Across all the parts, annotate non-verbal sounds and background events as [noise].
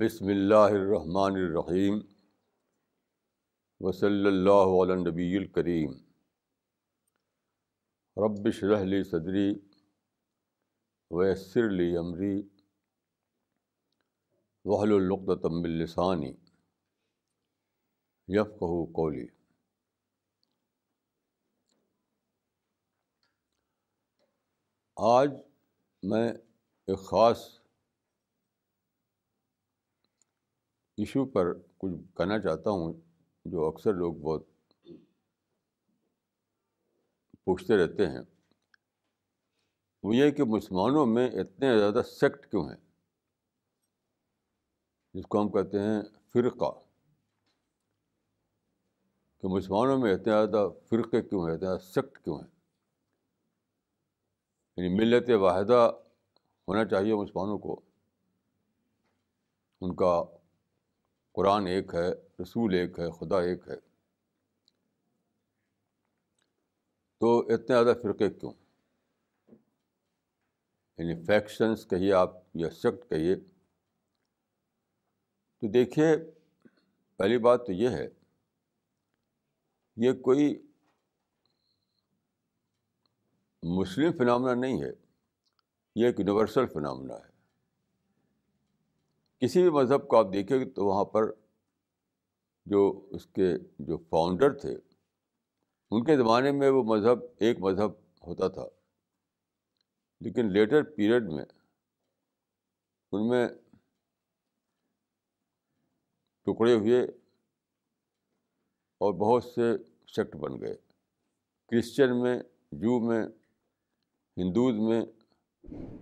بسم اللہ الرحمن الرحیم وصلی اللہ علی نبی الکریم رب شرح لی صدری ویسر لی عمری وحل القدم السانی یفقہ قولی آج میں ایک خاص ایشو پر کچھ کہنا چاہتا ہوں جو اکثر لوگ بہت پوچھتے رہتے ہیں، وہ یہ کہ مسلمانوں میں اتنے زیادہ سیکٹ کیوں ہیں؟ جس کو ہم کہتے ہیں فرقہ۔ کہ مسلمانوں میں اتنے زیادہ فرقے کیوں ہیں، اتنے زیادہ سیکٹ کیوں ہیں؟ یعنی ملت واحدہ ہونا چاہیے مسلمانوں کو، ان کا قرآن ایک ہے، رسول ایک ہے، خدا ایک ہے۔ تو اتنے زیادہ فرقے کیوں؟ یعنی فیکشنس کہیے آپ یا سیکٹ کہیے۔ تو دیکھیے، پہلی بات تو یہ ہے، یہ کوئی مسلم فنامنا نہیں ہے، یہ ایک یونیورسل فنامنا ہے۔ کسی بھی مذہب کو آپ دیکھیں گے تو وہاں پر جو اس کے جو فاؤنڈر تھے، ان کے زمانے میں وہ مذہب ایک مذہب ہوتا تھا۔ لیکن لیٹر پیریڈ میں ان میں ٹکڑے ہوئے اور بہت سے سیکٹ بن گئے۔ کرسچن میں، جو میں، ہندوز میں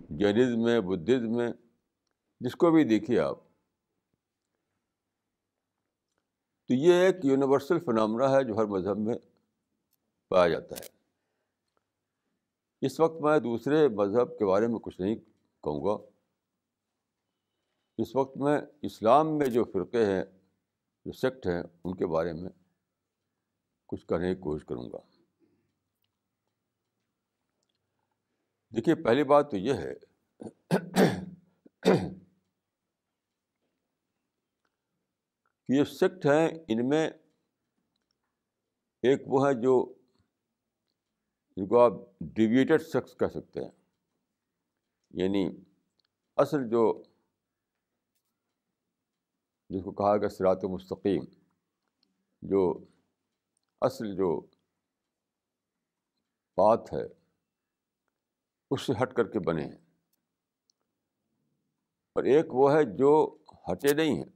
جینزم میں بدھزم میں جس کو بھی دیکھیے آپ، تو یہ ایک یونیورسل فنامنا ہے جو ہر مذہب میں پایا جاتا ہے۔ اس وقت میں دوسرے مذہب کے بارے میں کچھ نہیں کہوں گا۔ اس وقت میں اسلام میں جو فرقے ہیں، جو سیکٹ ہیں، ان کے بارے میں کچھ کرنے کی کوشش کروں گا۔ دیکھیے، پہلی بات تو یہ ہے کہ یہ سیکٹ ہیں، ان میں ایک وہ ہے جو جن کو آپ ڈیویٹڈ سیکس کہہ سکتے ہیں۔ یعنی اصل جو جس کو کہا گیا سرات مستقیم، جو اصل جو بات ہے، اس سے ہٹ کر کے بنے ہیں۔ اور ایک وہ ہے جو ہٹے نہیں ہیں۔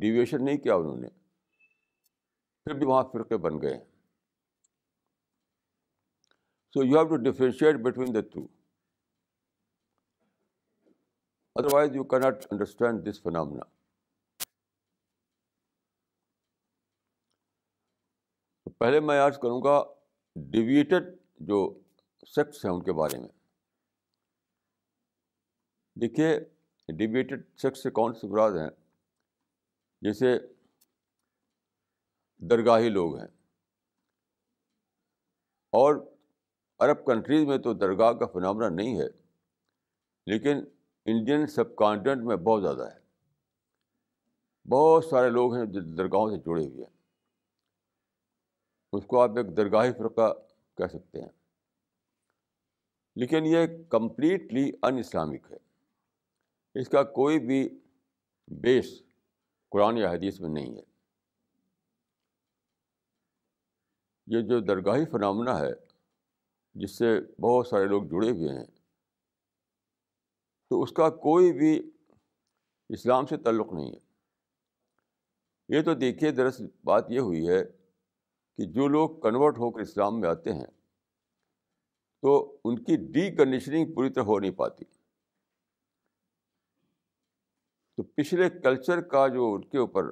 ڈیویشن نہیں کیا انہوں نے۔ پھر بھی وہاں فرقے بن گئے۔ ہیں so you have to differentiate between the two otherwise you cannot understand this phenomena پہلے میں آج کروں گا ڈیویٹڈ جو سیکٹس ہیں ان کے بارے میں۔ دیکھیے ڈیبیٹڈ سیکس سے کون سے مراد ہیں؟ جیسے درگاہی لوگ ہیں۔ اور عرب کنٹریز میں تو درگاہ کا فنامنا نہیں ہے، لیکن انڈین سب کانٹینٹ میں بہت زیادہ ہے۔ بہت سارے لوگ ہیں جو درگاہوں سے جڑے ہوئے ہیں۔ اس کو آپ ایک درگاہی فرقہ کہہ سکتے ہیں۔ لیکن یہ کمپلیٹلی ان اسلامک ہے۔ اس کا کوئی بھی بیس قرآن یا حدیث میں نہیں ہے۔ یہ جو درگاہی فنامنا ہے، جس سے بہت سارے لوگ جڑے ہوئے ہیں، تو اس کا کوئی بھی اسلام سے تعلق نہیں ہے۔ یہ تو دیکھیے، دراصل بات یہ ہوئی ہے کہ جو لوگ کنورٹ ہو کر اسلام میں آتے ہیں، تو ان کی ڈی کنڈیشننگ پوری طرح ہو نہیں پاتی۔ تو پچھلے کلچر کا جو ان کے اوپر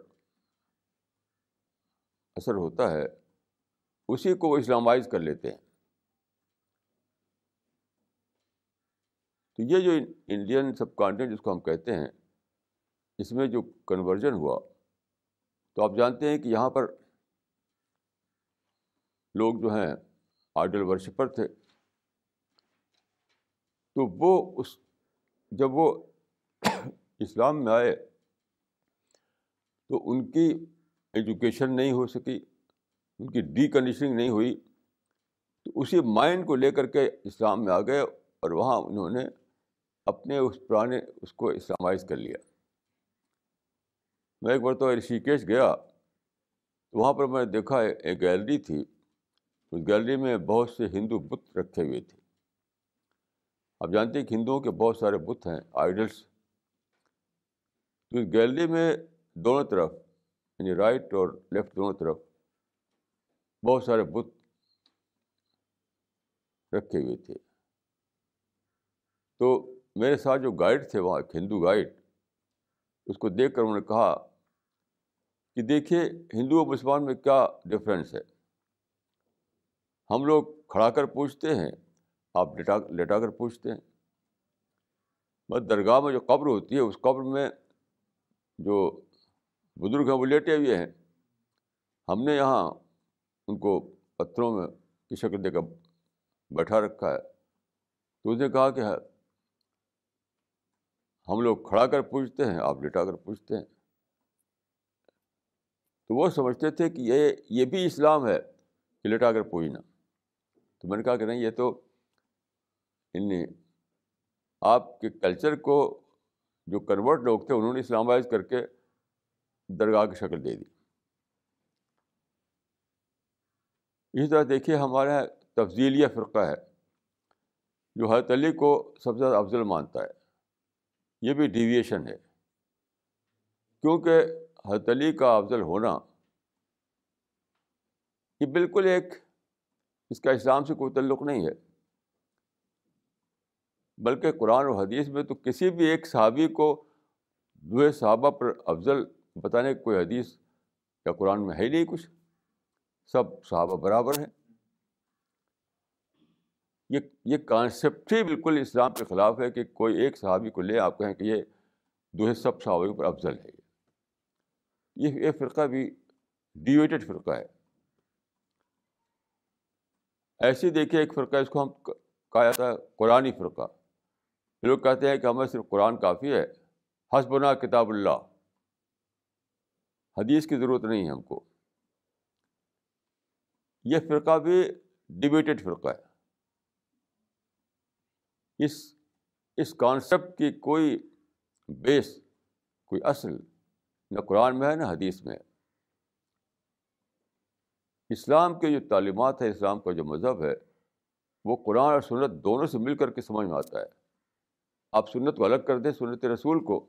اثر ہوتا ہے، اسی کو وہ اسلامائز کر لیتے ہیں۔ تو یہ جو انڈین سب کانٹینٹ جس کو ہم کہتے ہیں، اس میں جو کنورژن ہوا، تو آپ جانتے ہیں کہ یہاں پر لوگ جو ہیں آئیڈل ورشپر تھے۔ تو وہ اس، جب وہ اسلام میں آئے تو ان کی ایجوکیشن نہیں ہو سکی، ان کی ڈی کنڈیشننگ نہیں ہوئی، تو اسی مائنڈ کو لے کر کے اسلام میں آ گئے اور وہاں انہوں نے اپنے اس پرانے اس کو اسلامائز کر لیا۔ میں ایک بار تو رشیکیش گیا، تو وہاں پر میں نے دیکھا ایک گیلری تھی، اس گیلری میں بہت سے ہندو بت رکھے ہوئے تھے۔ آپ جانتے ہیں کہ ہندوؤں کے بہت سارے بت ہیں آئیڈلس تو اس گیلری میں دونوں طرف یعنی رائٹ اور لیفٹ دونوں طرف بہت سارے بت رکھے ہوئے تھے۔ تو میرے ساتھ جو گائیڈ تھے، وہاں ایک ہندو گائیڈ اس کو دیکھ کر انہوں نے کہا کہ دیکھیے ہندو اور مسلمان میں کیا ڈفرینس ہے؟ ہم لوگ کھڑا کر پوچھتے ہیں، آپ لٹا لٹا کر پوچھتے ہیں۔ بس درگاہ میں جو قبر ہوتی ہے، اس قبر میں جو بزرگ ہیں وہ لیٹے ہوئے ہیں۔ ہم نے یہاں ان کو پتھروں میں کی شکل دے کر بیٹھا رکھا ہے۔ تو اس نے کہا کہ ہم لوگ کھڑا کر پوچھتے ہیں، آپ لٹا کر پوچھتے ہیں۔ تو وہ سمجھتے تھے کہ یہ یہ بھی اسلام ہے کہ لٹا کر پوچھنا۔ تو میں نے کہا کہ نہیں، یہ تو ان آپ کے کلچر کو جو کنورٹ لوگ تھے، انہوں نے اسلامائز کر کے درگاہ کی شکل دے دی۔ اسی طرح دیکھیے، ہمارا تفضیلیہ فرقہ ہے جو حضرت علی کو سب سے زیادہ افضل مانتا ہے۔ یہ بھی ڈیویشن ہے۔ کیونکہ حضرت علی کا افضل ہونا یہ بالکل ایک اس کا اسلام سے کوئی تعلق نہیں ہے۔ بلکہ قرآن و حدیث میں تو کسی بھی ایک صحابی کو دوے صحابہ پر افضل بتانے کی کوئی حدیث یا قرآن میں ہے ہی نہیں کچھ۔ سب صحابہ برابر ہیں۔ یہ یہ کانسیپٹ ہی بالکل اسلام کے خلاف ہے کہ کوئی ایک صحابی کو لے آپ کہیں کہ یہ دوہے سب صحابی پر افضل ہے۔ یہ یہ فرقہ بھی ڈیویٹڈ فرقہ ہے۔ ایسے دیکھیے ایک فرقہ، اس کو ہم کہا جاتا ہے قرآن فرقہ۔ لوگ کہتے ہیں کہ ہمیں صرف قرآن کافی ہے۔ حسبنا کتاب اللہ۔ حدیث کی ضرورت نہیں ہے ہم کو۔ یہ فرقہ بھی ڈبیٹڈ فرقہ ہے۔ اس اس کانسیپٹ کی کوئی بیس کوئی اصل نہ قرآن میں ہے نہ حدیث میں ہے۔ اسلام کے جو تعلیمات ہے اسلام کا جو مذہب ہے، وہ قرآن اور سنت دونوں سے مل کر کے سمجھ میں آتا ہے۔ آپ سنت کو الگ کر دیں، سنت رسول کو،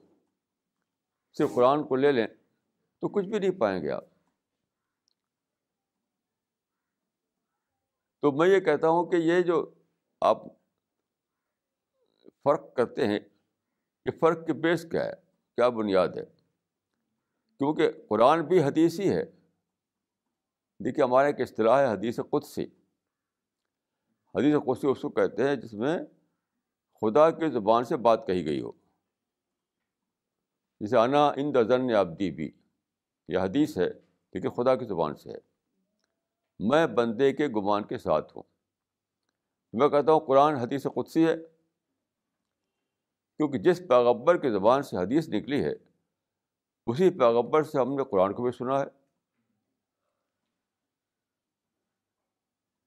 صرف قرآن کو لے لیں، تو کچھ بھی نہیں پائیں گے آپ۔ تو میں یہ کہتا ہوں کہ یہ جو آپ فرق کرتے ہیں، یہ فرق کے بیس کیا ہے؟ کیا بنیاد ہے؟ کیونکہ قرآن بھی حدیث ہی ہے۔ دیکھیے ہمارا ایک اصطلاح ہے حدیث قدسی۔ حدیث قدسی اس کو کہتے ہیں جس میں خدا کے زبان سے بات کہی گئی ہو۔ جسے انا ان دزن ابدی بھی۔ یہ حدیث ہے لیکن خدا کی زبان سے ہے۔ میں بندے کے گمان کے ساتھ ہوں۔ میں کہتا ہوں قرآن حدیث قدسی ہے۔ کیونکہ جس پیغبر کی زبان سے حدیث نکلی ہے، اسی پیغبر سے ہم نے قرآن کو بھی سنا ہے۔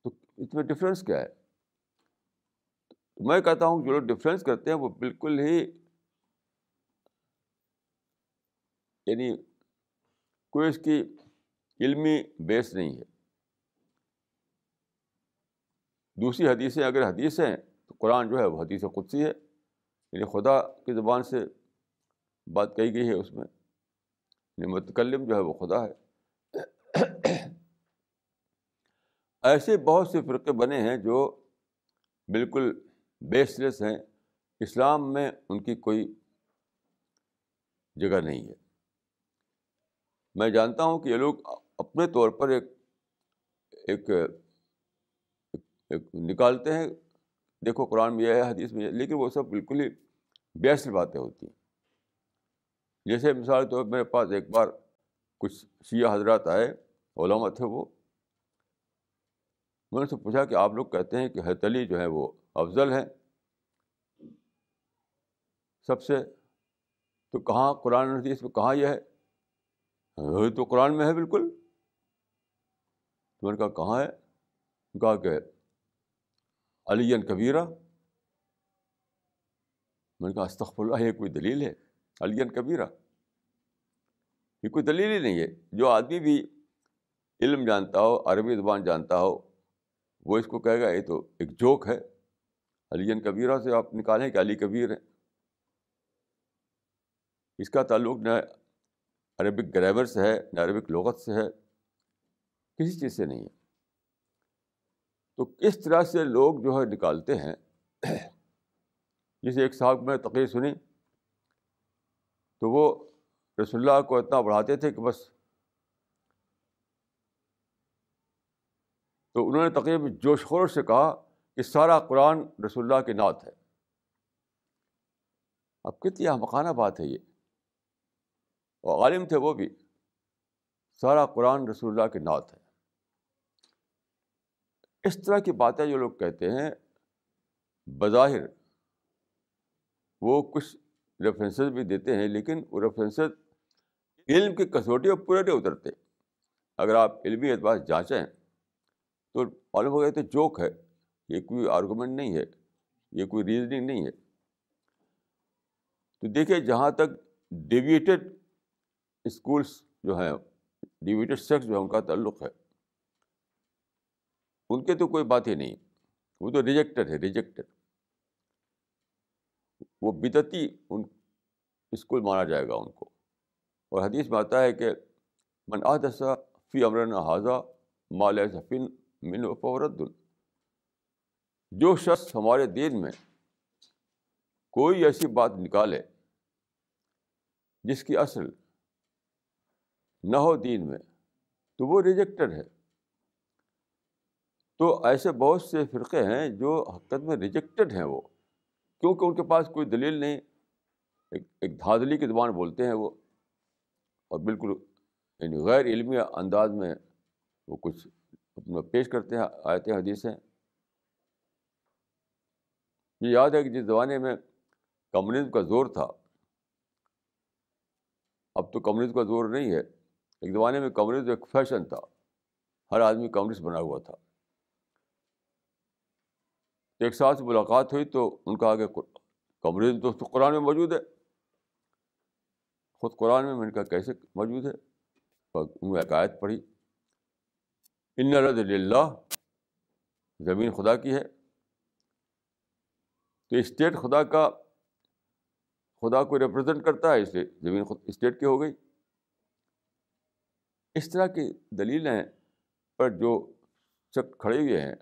تو اس میں ڈفرینس کیا ہے؟ میں کہتا ہوں جو لوگ ڈفرینس کرتے ہیں وہ بالکل ہی یعنی کوئی اس کی علمی بیس نہیں ہے۔ دوسری حدیثیں اگر حدیث ہیں تو قرآن جو ہے وہ حدیث قدسی ہے۔ یعنی خدا کی زبان سے بات کہی گئی ہے اس میں۔ یعنی متکلم جو ہے وہ خدا ہے۔ ایسے بہت سے فرقے بنے ہیں جو بالکل بیس لیس ہیں، اسلام میں ان کی کوئی جگہ نہیں ہے۔ میں جانتا ہوں کہ یہ لوگ اپنے طور پر ایک ایک نکالتے ہیں۔ دیکھو قرآن میں یہ ہے، حدیث میں یہ لیکن وہ سب بالکل ہی بیس باتیں ہوتی ہیں۔ جیسے مثال طور میرے پاس ایک بار کچھ شیعہ حضرات آئے، علماء تھے وہ۔ میں نے سے پوچھا کہ آپ لوگ کہتے ہیں کہ حضرت علی جو ہے وہ افضل ہیں۔ سب سے تو کہاں قرآن حدیث میں کہاں یہ ہے؟ تو قرآن میں ہے بالکل۔ تو میں نے کہا، کہاں ہے؟ کہا کہ علی کبیرہ۔ میں نے کہا استخف اللہ یہ کوئی دلیل ہے؟ علی کبیرہ۔ یہ کوئی دلیل ہی نہیں ہے۔ جو آدمی بھی علم جانتا ہو، عربی زبان جانتا ہو، وہ اس کو کہے گا، یہ تو ایک جوک ہے۔ علی کبیرہ سے آپ نکالیں کہ علی کبیر ہے اس کا تعلق نہ عربک گرامر سے ہے، نہ عربک لغت سے ہے، کسی چیز سے نہیں ہے۔ تو اس طرح سے لوگ جو ہے نکالتے ہیں؟ جسے ایک صاحب میں تقریر سنی، تو وہ رسول اللہ کو اتنا بڑھاتے تھے کہ بس۔ تو انہوں نے تقریب جوش خور سے کہا کہ سارا قرآن رسول اللہ کی نعت ہے۔ اب کتنی مکانہ بات ہے یہ۔ اور عالم تھے وہ بھی۔ سارا قرآن رسول اللہ کی نعت ہے۔ اس طرح کی باتیں جو لوگ کہتے ہیں، بظاہر وہ کچھ ریفرنسز بھی دیتے ہیں، لیکن وہ ریفرنسز علم کی کسوٹی اور پورے نہیں اترتے۔ اگر آپ علمی اعتبار جانچیں تو معلوم ہو گیا تو جوک ہے یہ کوئی آرگومنٹ نہیں ہے، یہ کوئی ریزننگ نہیں ہے۔ تو دیکھیے جہاں تک ڈیویٹڈ اسکولس جو ہیں ڈیویٹڈ سیکس جو ہے ان کا تعلق ہے۔ ان کے تو کوئی بات ہی نہیں وہ تو ریجیکٹڈ ہے ریجیکٹڈ وہ بدتی ان اسکول مانا جائے گا ان کو۔ اور حدیث میں آتا ہے کہ من آدسا فی امرن حاضہ مال صفین من و فورت جو شخص ہمارے دین میں کوئی ایسی بات نکالے جس کی اصل نہ ہو دین میں، تو وہ ریجیکٹڈ ہے۔ تو ایسے بہت سے فرقے ہیں جو حقیقت میں ریجیکٹڈ ہیں وہ، کیونکہ ان کے پاس کوئی دلیل نہیں۔ ایک ایک دھاندلی کی زبان بولتے ہیں وہ، اور بالکل یعنی غیر علمی انداز میں وہ کچھ اپنا پیش کرتے ہیں، آیتیں، حدیثیں۔ یہ یاد ہے کہ جس زمانے میں کمیونزم کا زور تھا، اب تو کمیونزم کا زور نہیں ہے۔ ایک زمانے میں کمیونزم ایک فیشن تھا، ہر آدمی کمیونسٹ بنا ہوا تھا۔ ایک ساتھ ملاقات ہوئی تو ان کا آگے کمیونزم تو قرآن میں موجود ہے۔ خود قرآن میں میں نے کہا کیسے موجود ہے؟ انہوں عقائد پڑھی، ان رد اللہ زمین خدا کی ہے۔ تو اسٹیٹ خدا کا، خدا کو ریپرزینٹ کرتا ہے اس لیے زمین خود، اسٹیٹ کی ہو گئی۔ اس طرح کی دلیلیں پر جو چک کھڑے ہوئے ہیں،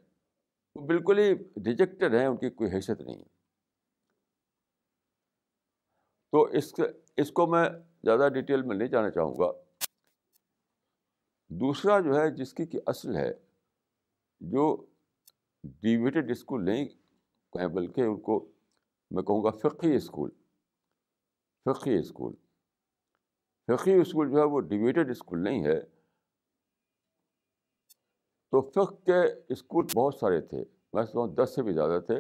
وہ بالکل ہی ریجیکٹڈ ہیں، ان کی کوئی حیثیت نہیں تو اس اس کو میں زیادہ ڈیٹیل میں نہیں جانا چاہوں گا۔ دوسرا جو ہے، جس کی کہ اصل ہے، جو ڈیویٹڈ اسکول نہیں کہیں بلکہ ان کو میں کہوں گا فقی اسکول۔ فقی اسکول۔ فقی اسکول جو ہے وہ ڈیویٹڈ اسکول نہیں ہے۔ تو فق کے اسکول بہت سارے تھے، میں سمجھوں دس سے بھی زیادہ تھے۔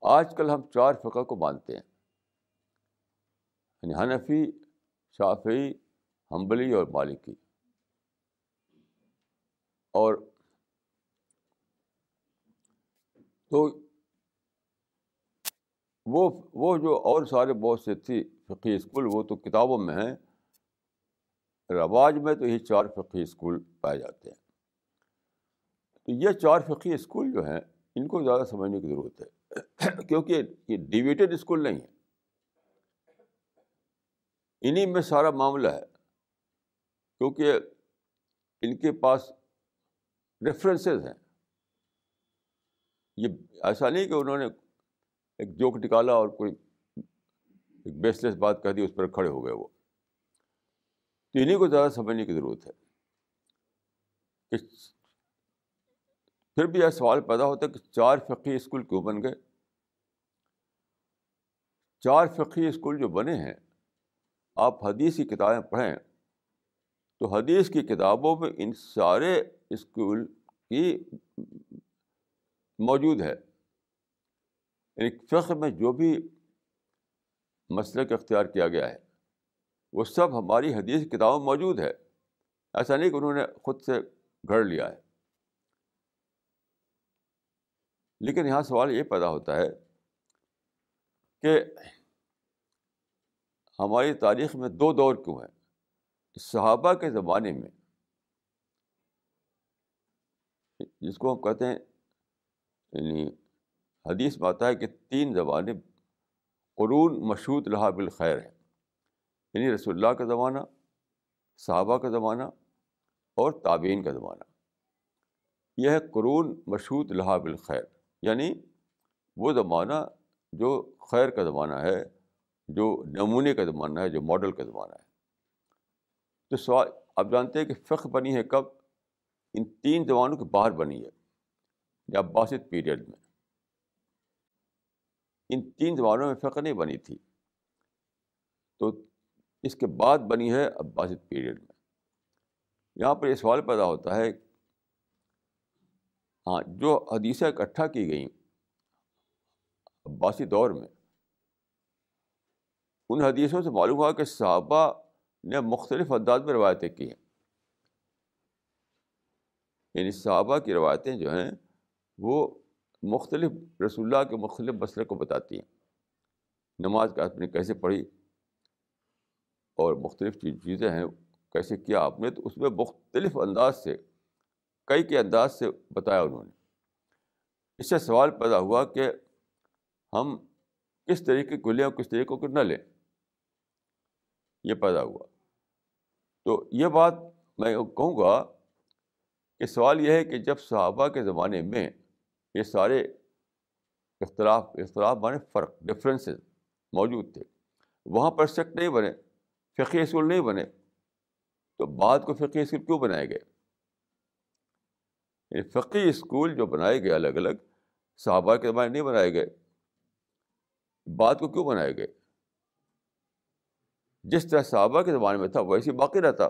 آج کل ہم چار فقہ کو مانتے ہیں۔ یعنی حنفی، شافعی، حنبلی اور مالکی۔ اور تو وہ وہ جو اور سارے بہت سے تھی فقی اسکول، وہ تو کتابوں میں ہیں۔ رواج میں تو یہ چار فقی اسکول پائے جاتے ہیں۔ تو یہ چار فقی اسکول جو ہیں، ان کو زیادہ سمجھنے کی ضرورت ہے۔ کیونکہ یہ ڈیویٹیڈ اسکول نہیں ہے انہیں میں سارا معاملہ ہے۔ کیونکہ ان کے پاس ریفرنسز ہیں۔ یہ ایسا نہیں کہ انہوں نے ایک جوک نکالا اور کوئی ایک بیس لیس بات کہہ دی، اس پر کھڑے ہو گئے وہ۔ تو انہیں کو زیادہ سمجھنے کی ضرورت ہے۔ کہ پھر بھی یہ سوال پیدا ہوتا ہے کہ چار فقی اسکول کیوں بن گئے؟ چار فقی اسکول جو بنے ہیں، آپ حدیث کی کتابیں پڑھیں تو حدیث کی کتابوں میں ان سارے اسکول کی موجود ہے۔ یعنی فخر میں جو بھی مسئلہ اختیار کیا گیا ہے، وہ سب ہماری حدیث کتابوں میں موجود ہے۔ ایسا نہیں کہ انہوں نے خود سے گھڑ لیا ہے۔ لیکن یہاں سوال یہ پیدا ہوتا ہے کہ ہماری تاریخ میں دو دور کیوں ہیں؟ صحابہ کے زمانے میں، جس کو ہم کہتے ہیں یعنی حدیث میں آتا ہے کہ تین زبانیں قرون مشہور لہا بالخیر ہیں۔ یعنی رسول اللہ کا زمانہ، صحابہ کا زمانہ اور تابعین کا زمانہ۔ یہ ہے قرون مشہور لہا بالخیر۔ یعنی وہ زمانہ جو خیر کا زمانہ ہے، جو نمونے کا زمانہ ہے، جو ماڈل کا زمانہ ہے۔ تو سوال، آپ جانتے ہیں کہ فخ بنی ہے کب؟ ان تین زبانوں کے باہر بنی ہے، یا باسط پیریڈ میں۔ ان تین زبانوں میں فخر نہیں بنی تھی۔ تو اس کے بعد بنی ہے عباسط پیریڈ میں۔ یہاں پر یہ سوال پیدا ہوتا ہے ہاں جو حدیثیں اکٹھا کی گئیں عباسی دور میں، ان حدیثوں سے معلوم ہوا کہ صحابہ نے مختلف انداز میں روایتیں کی ہیں۔ یعنی صحابہ کی روایتیں جو ہیں وہ مختلف رسول اللہ کے مختلف مسئلے کو بتاتی ہیں۔ نماز کا آپ نے کیسے پڑھی اور مختلف چیزیں ہیں، کیسے کیا آپ نے، تو اس میں مختلف انداز سے، کئی کے انداز سے بتایا انہوں نے۔ اس سے سوال پیدا ہوا کہ ہم کس طریقے کو لیں اور کس طریقے کو نہ لیں۔ یہ پیدا ہوا۔ تو یہ بات میں کہوں گا کہ سوال یہ ہے کہ جب صحابہ کے زمانے میں یہ سارے اختلاف اختلاف مانے فرق ڈفرینسز موجود تھے۔ وہاں پر شک نہیں بنے فقی اصول نہیں بنے۔ تو بعد کو فقی اسکول کیوں بنائے گئے؟ یعنی فقی اسکول جو بنائے گئے الگ الگ، صحابہ کے زمانے نہیں بنائے گئے۔ بعد کو کیوں بنائے گئے؟ جس طرح صحابہ کے زمانے میں تھا، ویسے باقی رہتا۔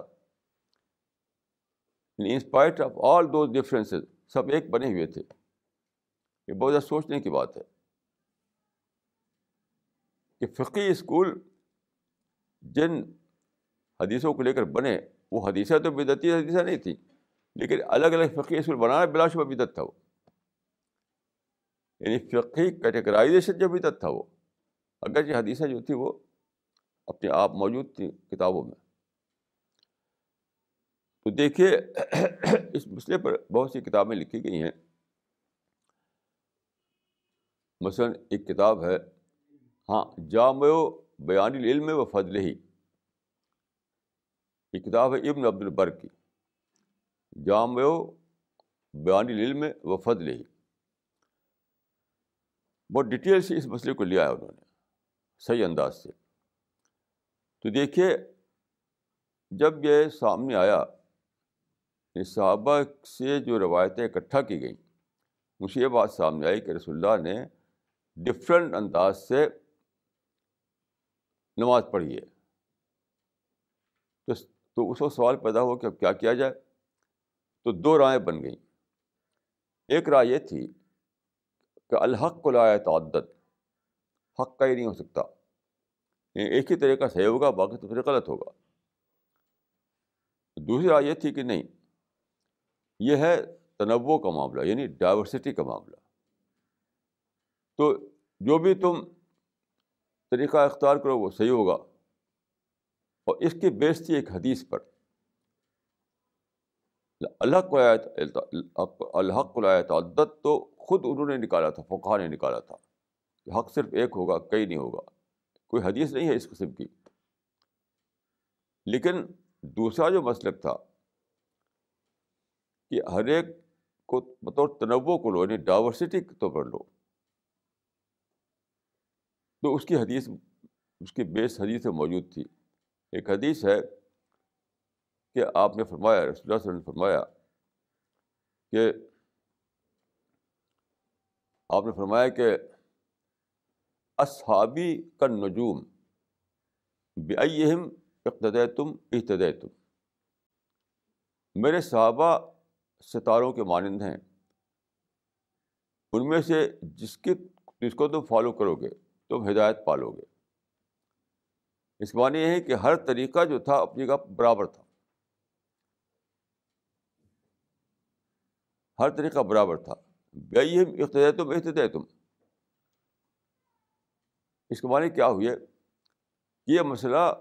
In spite of all those differences سب ایک بنے ہوئے تھے۔ یہ بہت زیادہ سوچنے کی بات ہے کہ فقی اسکول جن حدیثوں کو لے کر بنے، وہ حدیثہ تو بدتی حدیثہ نہیں تھی لیکن الگ الگ فقی اسکول بنانا بلا شبہ بدت تھا وہ۔ یعنی فقی کیٹیگرائزیشن جو بدت تھا وہ اگر یہ حدیثہ جو تھی وہ اپنے آپ موجود تھی کتابوں میں۔ تو دیکھیے، اس مسئلے پر بہت سی کتابیں لکھی گئی ہیں۔ مثلاً ایک کتاب ہے ہاں جامع بیان العلم و فضل ہی یہ کتاب ہے ابن عبد البر کی۔ جامع بیان العلم و فضل ہی بہت ڈیٹیل سے اس مسئلے کو لیا ہے انہوں نے، صحیح انداز سے۔ تو دیکھیے، جب یہ سامنے آیا، صحابہ سے جو روایتیں اکٹھا کی گئیں، مجھے یہ بات سامنے آئی کہ رسول اللہ نے ڈفرینٹ انداز سے نماز پڑھی ہے تو اس وقت سوال پیدا ہو کہ اب کیا کیا جائے تو دو رائے بن گئیں ایک رائے یہ تھی کہ الحق کو لایا تعدد حق کا ہی نہیں ہو سکتا ایک ہی طریقہ صحیح ہوگا باقی تو پھر غلط ہوگا دوسری رائے یہ تھی کہ نہیں یہ ہے تنوع کا معاملہ یعنی ڈائیورسٹی کا معاملہ تو جو بھی تم طریقہ اختیار کرو وہ صحیح ہوگا۔ اور اس کی بیس تھی ایک حدیث پر۔ اللہ کو الحق کو عدت تو خود انہوں نے نکالا تھا فقہ نے نکالا تھا کہ حق صرف ایک ہوگا، کئی نہیں ہوگا۔ کوئی حدیث نہیں ہے اس قسم کی۔ لیکن دوسرا جو مسلک تھا کہ ہر ایک کو بطور تنوع کو لو یعنی ڈائورسٹی کے طور پر لو۔ تو اس کی حدیث، اس کی بیس حدیث موجود تھی۔ ایک حدیث ہے کہ آپ نے فرمایا، رسول اللہ صلی اللہ علیہ وسلم نے فرمایا کہ آپ نے فرمایا کہ اصحابی کا نجوم بےم اقتد تم احتد تم میرے صحابہ ستاروں کے مانند ہیں۔ ان میں سے جس کی جس کو تم فالو کرو گے تم ہدایت پالو گے۔ اس معنی یہ ہے کہ ہر طریقہ جو تھا، اپنی جگہ برابر تھا۔ ہر طریقہ برابر تھا۔ بھائی اختیار تم اختدے تم اس کے معنی کیا ہوئے؟ یہ مسئلہ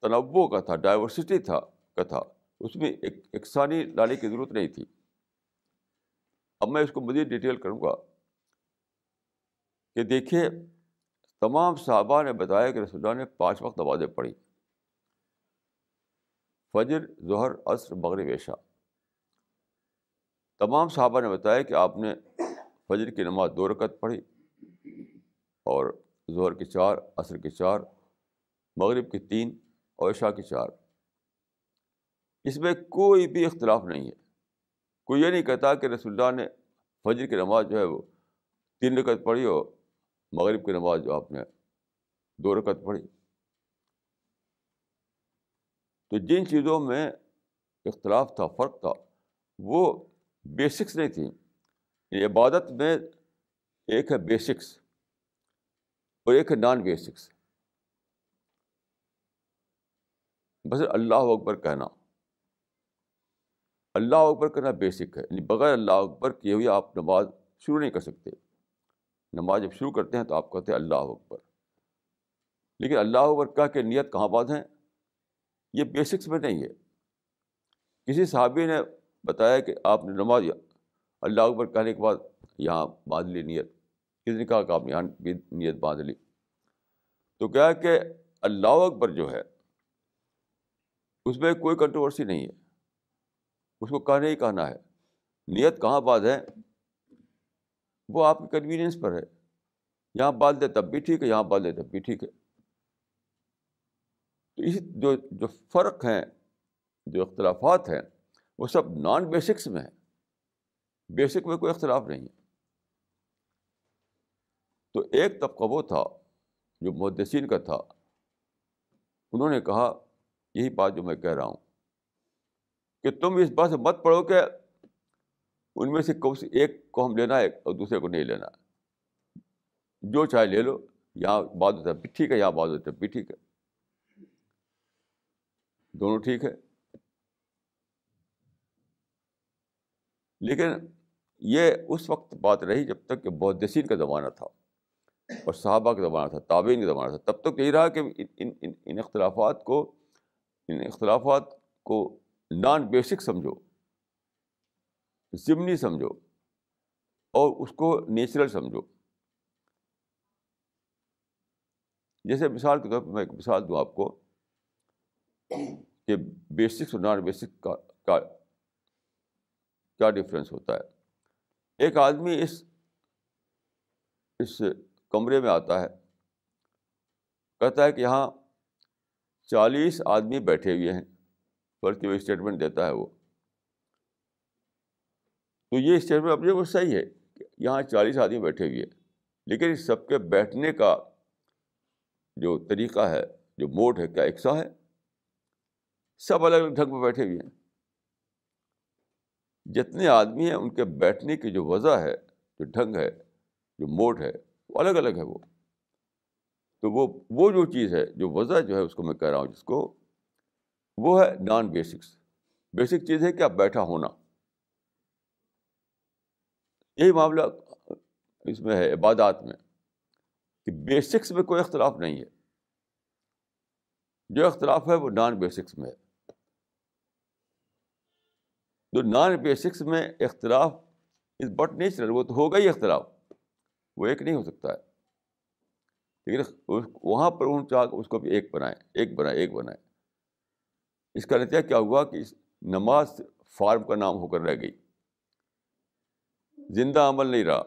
تنوع کا تھا ڈائیورسٹی تھا، کا تھا۔ اس میں ایک یکسانی لانے کی ضرورت نہیں تھی۔ اب میں اس کو مزید ڈیٹیل کروں گا۔ کہ دیکھیے، تمام صحابہ نے بتایا کہ رسول اللہ نے پانچ وقت نمازیں پڑھی۔ فجر، ظہر، عصر، مغرب، عشاء۔ تمام صحابہ نے بتایا کہ آپ نے فجر کی نماز دو رکعت پڑھی اور ظہر کی چار، عصر کی چار، مغرب کی تین اور عشاء کی چار۔ اس میں کوئی بھی اختلاف نہیں ہے۔ کوئی یہ نہیں کہتا کہ رسول اللہ نے فجر کی نماز جو ہے وہ تین رکعت پڑھی اور مغرب کی نماز جو آپ نے دو رکعت پڑھی۔ تو جن چیزوں میں اختلاف تھا، فرق تھا، وہ بیسکس نہیں تھیں۔ یعنی عبادت میں ایک ہے بیسکس اور ایک ہے نان بیسکس بس اللہ اکبر کہنا۔ اللہ اکبر کہنا بیسک ہے یعنی بغیر اللہ اکبر کیے ہوئے آپ نماز شروع نہیں کر سکتے۔ نماز جب شروع کرتے ہیں تو آپ کہتے ہیں اللہ اکبر۔ لیکن اللہ اکبر کہہ کے نیت کہاں بات ہیں؟ یہ بیسکس میں نہیں ہے۔ کسی صحابی نے بتایا کہ آپ نے نماز اللہ اکبر کہنے کے بعد یہاں باندھ لی نیت۔ کسی نے کہا کہ آپ نے یہاں بھی نیت باندھ لی؟ تو کیا کہ اللہ اکبر جو ہے، اس میں کوئی کنٹروورسی نہیں ہے۔ اس کو کہنا ہی کہنا ہے۔ نیت کہاں باندھ ہے؟ وہ آپ کی کنوینئنس پر ہے۔ یہاں باندھ دے تب بھی ٹھیک ہے، یہاں باندھ دے تب بھی ٹھیک ہے۔ تو اس جو جو فرق ہیں، جو اختلافات ہیں، وہ سب نان بیسکس میں ہے بیسک میں کوئی اختلاف نہیں ہے۔ تو ایک طبقہ وہ تھا جو محدثین کا تھا۔ انہوں نے کہا، یہی بات جو میں کہہ رہا ہوں کہ تم اس بات سے مت پڑھو کہ ان میں سے سی ایک کو ہم لینا ہے اور دوسرے کو نہیں لینا ہے۔ جو چاہے لے لو، یہاں بات ہوتا ہے بھی ٹھیک ہے، یہاں بات ہوتا ہے بھی ٹھیک ہے۔ دونوں ٹھیک ہے۔ لیکن یہ اس وقت بات رہی جب تک کہ بودسین کا زمانہ تھا اور صحابہ کا زمانہ تھا تعبین کا زمانہ تھا، تب تک یہی رہا کہ ان ان ان اختلافات کو، ان اختلافات کو نان بیسک سمجھو۔ ضمنی سمجھو اور اس کو نیچرل سمجھو۔ جیسے مثال کے طور پہ میں ایک مثال دوں آپ کو کہ بیسکس اور نان بیسک کا کیا ڈفرینس ہوتا ہے۔ ایک آدمی اس اس کمرے میں آتا ہے، کہتا ہے کہ یہاں چالیس آدمی بیٹھے ہوئے ہیں، بلکہ وہ اسٹیٹمنٹ دیتا ہے وہ۔ تو یہ اسٹیٹمنٹ اپنے کو صحیح ہے کہ یہاں چالیس آدمی بیٹھے ہوئے ہیں، لیکن اس سب کے بیٹھنے کا جو طریقہ ہے، جو موڈ ہے، کیا ایکسا ہے؟ سب الگ الگ ڈھنگ پہ بیٹھے ہوئے ہیں۔ جتنے آدمی ہیں، ان کے بیٹھنے کی جو وضع ہے، جو ڈھنگ ہے، جو موڈ ہے، وہ الگ الگ ہے وہ۔ تو وہ وہ جو چیز ہے، جو وضع جو ہے، اس کو میں کہہ رہا ہوں، جس کو وہ ہے نان بیسکس۔ بیسک چیز ہے کہ آپ بیٹھا ہونا۔ یہی معاملہ اس میں ہے عبادات میں کہ بیسکس میں کوئی اختلاف نہیں ہے۔ جو اختلاف ہے وہ نان بیسکس میں ہے۔ جو نان بیسکس میں اختلاف از بٹ نیچرل وہ تو ہوگا ہی اختلاف، وہ ایک نہیں ہو سکتا ہے۔ لیکن وہاں پر ان چاہ اس کو بھی ایک بنائیں، ایک بنائے ایک بنائے اس کا نتیجہ کیا ہوا کہ اس نماز فارم کا نام ہو کر رہ گئی۔ زندہ عمل نہیں رہا۔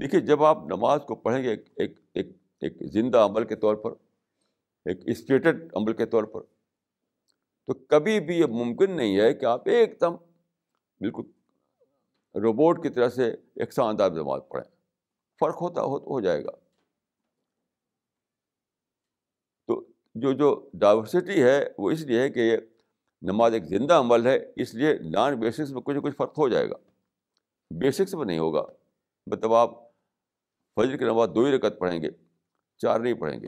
دیکھیے، جب آپ نماز کو پڑھیں گے، ایک ایک ایک ایک زندہ عمل کے طور پر، ایک اسٹیٹڈ عمل کے طور پر، تو کبھی بھی یہ ممکن نہیں ہے کہ آپ ایک دم بالکل روبوٹ کی طرح سے یکساں انداز نماز پڑھیں۔ فرق ہوتا، ہو ہو جائے گا۔ تو جو جو ڈائورسٹی ہے، وہ اس لیے ہے کہ یہ نماز ایک زندہ عمل ہے، اس لیے نان بیسکس میں کچھ نہ کچھ فرق ہو جائے گا۔ بیسکس میں نہیں ہوگا۔ مطلب آپ فجر کی نماز دو ہی رکعت پڑھیں گے، چار نہیں پڑھیں گے۔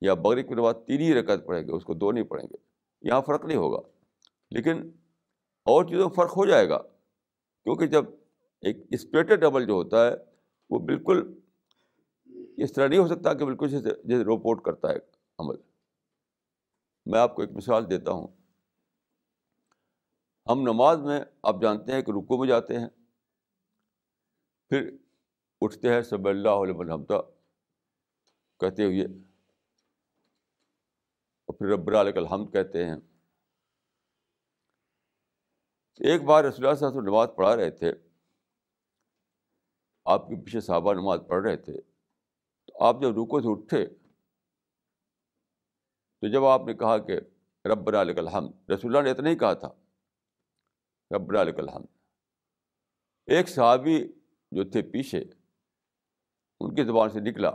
یا بغرب کی نماز تین ہی رکعت پڑھیں گے، اس کو دو نہیں پڑھیں گے۔ یہاں فرق نہیں ہوگا۔ لیکن اور چیزوں میں فرق ہو جائے گا۔ کیونکہ جب ایک اسپریٹڈ عمل جو ہوتا ہے، وہ بالکل اس طرح نہیں ہو سکتا کہ بالکل جیسے جیسے روپورٹ کرتا ہے عمل۔ میں آپ کو ایک مثال دیتا ہوں۔ ہم نماز میں، آپ جانتے ہیں کہ رکو میں جاتے ہیں۔ پھر اٹھتے ہیں، سب اللہ علیہ الحمدہ کہتے ہوئے، اور پھر رب علیہ الحمد کہتے ہیں۔ ایک بار رسول اللہ صاحب نماز پڑھا رہے تھے۔ آپ کے پیچھے صحابہ نماز پڑھ رہے تھے۔ تو آپ جب رکو سے اٹھے، تو جب آپ نے کہا کہ رب علیہ الحمد، رسول اللہ نے اتنا ہی کہا تھا۔ رب علیہ الحمد۔ ایک صحابی جو تھے پیچھے، ان کی زبان سے نکلا۔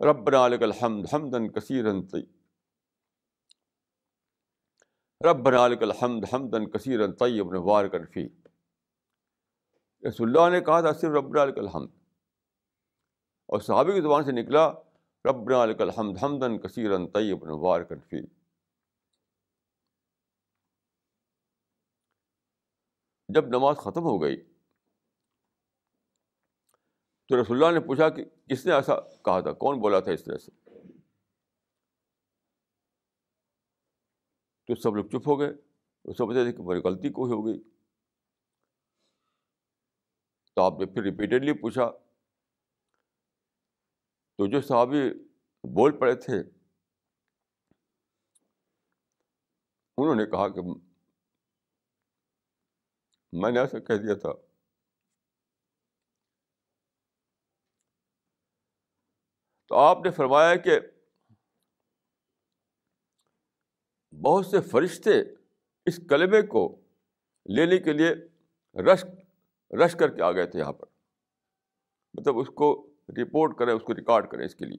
رب علیہ الحمد حمدن کثیرن طیب۔ رب علیہ الحمد حمدن کثیرن طیب وار کرفی رسول اللہ نے کہا تھا، صرف رب علیہ الحمد۔ اور صحابی کی زبان سے نکلا، رب علیہ الحمد حمدن کثیرن طیب وار کرفی جب نماز ختم ہو گئی تو رسول اللہ نے پوچھا کہ کس نے ایسا کہا تھا؟ کون بولا تھا اس طرح سے؟ تو سب لوگ چپ ہو گئے۔ وہ سمجھتے تھے کہ میری غلطی کوئی ہو گئی تو آپ نے پھر ریپیٹیڈلی پوچھا، تو جو صحابی بول پڑے تھے، انہوں نے کہا کہ میں نے ایسا کہہ دیا تھا تو آپ نے فرمایا کہ بہت سے فرشتے اس کلمے کو لینے کے لیے رش رش کر کے آ گئے تھے یہاں پر۔ مطلب اس کو رپورٹ کریں، اس کو ریکارڈ کریں اس کے لیے۔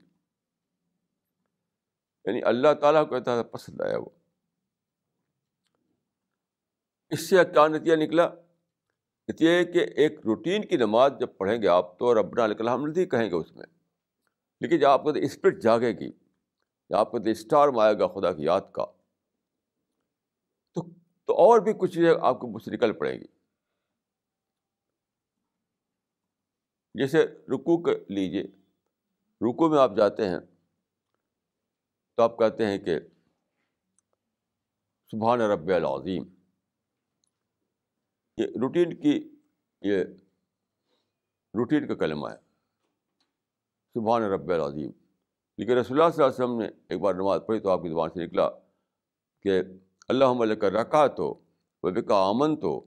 یعنی اللہ تعالیٰ کو کہتا پسند آیا وہ۔ اس سے کیا نتیجہ نکلا؟ نتیجہ کہ ایک روٹین کی نماز جب پڑھیں گے آپ تو ربنا الکلام نہیں کہیں گے اس میں۔ لیکن جب آپ کو اسپرٹ جاگے گی، جب آپ کو اسٹار میں آئے گا خدا کی یاد کا۔ تو تو اور بھی کچھ چیزیں آپ کو مجھ سے نکل پڑیں گی۔ جیسے رکو کر لیجیے رکو میں آپ جاتے ہیں تو آپ کہتے ہیں کہ سبحان رب العظیم۔ یہ روٹین کی، یہ روٹین کا کلمہ ہے۔ سبحان رب العظیم۔ لیکن رسول اللہ صلی اللہ علیہ وسلم نے ایک بار نماز پڑھی تو آپ کی زبان سے نکلا کہ اللہ علیہ کا رکا تو وہ بکا امن تو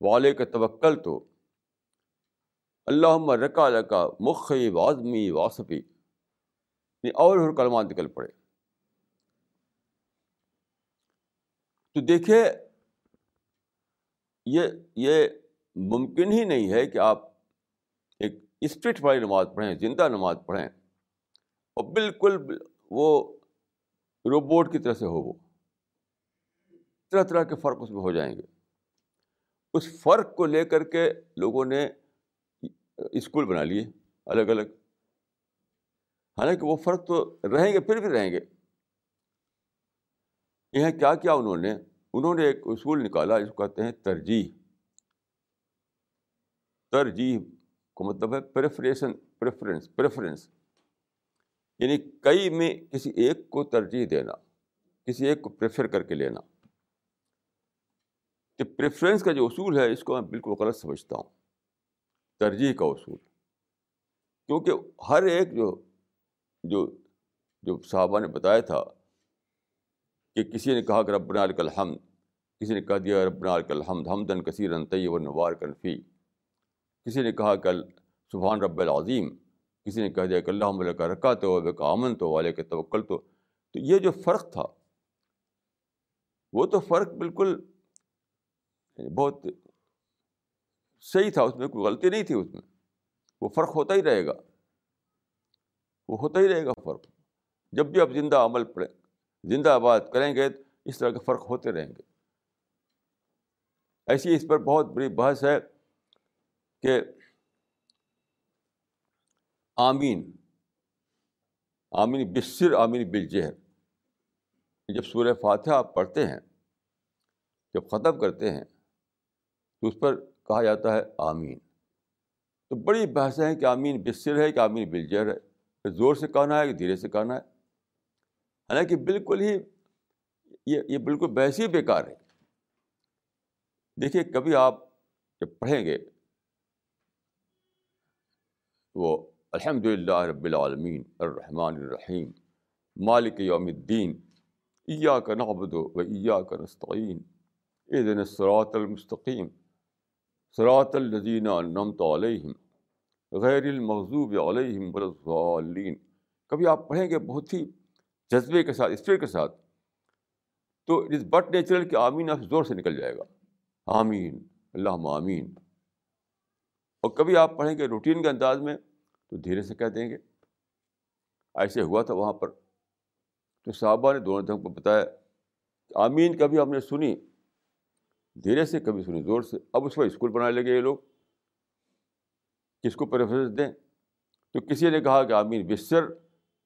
والے کا توکل تو اللہ رکا رکا مخی واضمی واسفی یعنی اور کلمات نکل پڑے۔ تو دیکھے یہ یہ ممکن ہی نہیں ہے کہ آپ ایک اسپرٹ والی نماز پڑھیں، زندہ نماز پڑھیں۔ اور بالکل وہ روبوٹ کی طرح سے ہو وہ۔ طرح طرح کے فرق اس میں ہو جائیں گے۔ اس فرق کو لے کر کے لوگوں نے اسکول بنا لیے، الگ الگ۔ حالانکہ وہ فرق تو رہیں گے، پھر بھی رہیں گے۔ یہاں کیا کیا انہوں نے انہوں نے ایک اصول نکالا جس کو کہتے ہیں ترجیح۔ ترجیح کو مطلب ہے پریفریشن پریفرنس پریفرنس یعنی کئی میں کسی ایک کو ترجیح دینا، کسی ایک کو پریفر کر کے لینا۔ کہ پریفرنس کا جو اصول ہے، اس کو میں بالکل غلط سمجھتا ہوں۔ ترجیح کا اصول۔ کیونکہ ہر ایک جو جو جو صحابہ نے بتایا تھا کہ کسی نے کہا کہ ربنا الک الحمد، کسی نے کہہ دیا ربنا الک الحمد حمدن کثیر طیب النوار کنفی کسی نے کہا کہ سبحان رب العظیم، کسی نے کہہ دیا کہ اللہ علیہ کا رکا تو کا امن تو والے کے توکل تو تو یہ جو فرق تھا، وہ تو فرق بالکل یعنی بہت صحیح تھا، اس میں کوئی غلطی نہیں تھی اس میں۔ وہ فرق ہوتا ہی رہے گا۔ وہ ہوتا ہی رہے گا فرق۔ جب بھی آپ زندہ عمل پڑھیں زندہ آباد کریں گے اس طرح کے فرق ہوتے رہیں گے۔ ایسی اس پر بہت بڑی بحث ہے کہ آمین آمین بصر آمین بالجہر جب سورہ فاتحہ آپ پڑھتے ہیں، جب ختم کرتے ہیں، تو اس پر کہا جاتا ہے آمین۔ تو بڑی بحثیں ہیں کہ آمین بصر ہے کہ آمین بالجہر ہے۔ زور سے کہنا ہے کہ دھیرے سے کہنا ہے۔ حالانکہ بالکل ہی یہ یہ بالکل بحث ہی بیکار ہے۔ دیکھیے، کبھی آپ جب پڑھیں گے وہ الحمد للہ رب العالمین الرحمن الرحیم مالک یوم الدین، ایاک نعبد و ایاک نستعین اذن الصراط المستقیم، صراط الذین انعمت علیہم، غیر المغضوب علیہم الضالین۔ کبھی آپ پڑھیں گے بہت ہی جذبے کے ساتھ، اسپرٹ کے ساتھ، تو اٹ از بٹ نیچرل کہ آمین آپ زور سے نکل جائے گا۔ آمین۔ اللہ آمین۔ اور کبھی آپ پڑھیں گے روٹین کے انداز میں، تو دھیرے سے کہہ دیں گے۔ ایسے ہوا تھا وہاں پر۔ تو صحابہ نے دونوں دھم کو بتایا آمین کبھی ہم نے سنی۔ دھیرے سے کبھی سنی، زور سے۔ اب اس پر اسکول بنانے لگے یہ لوگ۔ کس کو پریفرنس دیں؟ تو کسی نے کہا کہ آمین بصر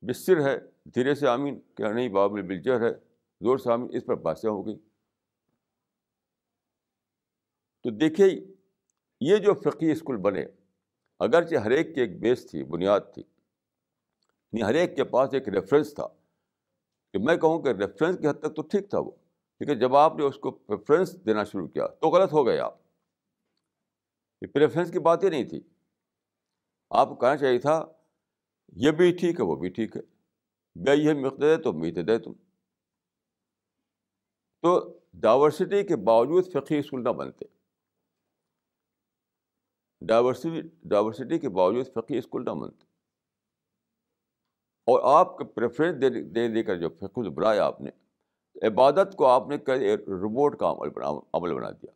بصر ہے۔ دھیرے سے آمین کیا نہیں بابل بلجر ہے۔ زور سے آمین، اس پر بحثیں ہو گئی تو دیکھیے یہ جو فقی اسکول بنے، اگرچہ ہر ایک کی ایک بیس تھی، بنیاد تھی یعنی ہر ایک کے پاس ایک ریفرنس تھا۔ کہ میں کہوں کہ ریفرنس کی حد تک تو ٹھیک تھا وہ، لیکن جب آپ نے اس کو پریفرنس دینا شروع کیا، تو غلط ہو گیا آپ۔ یہ پریفرنس کی بات ہی نہیں تھی۔ آپ کو کہنا چاہیے تھا، یہ بھی ٹھیک ہے، وہ بھی ٹھیک ہے۔ بے یہ مقدے تو میت دے تم۔ تو ڈائورسٹی کے باوجود فقی اسکول نہ بنتے۔ ڈائیورسٹی ڈائیورسٹی کے باوجود فقی اسکول نہ بنتے۔ اور آپ کا پریفرنس دے دے دے کر جو فقہ بنایا آپ نے، عبادت کو آپ نے روبوٹ کا عمل بنا عمل بنا دیا۔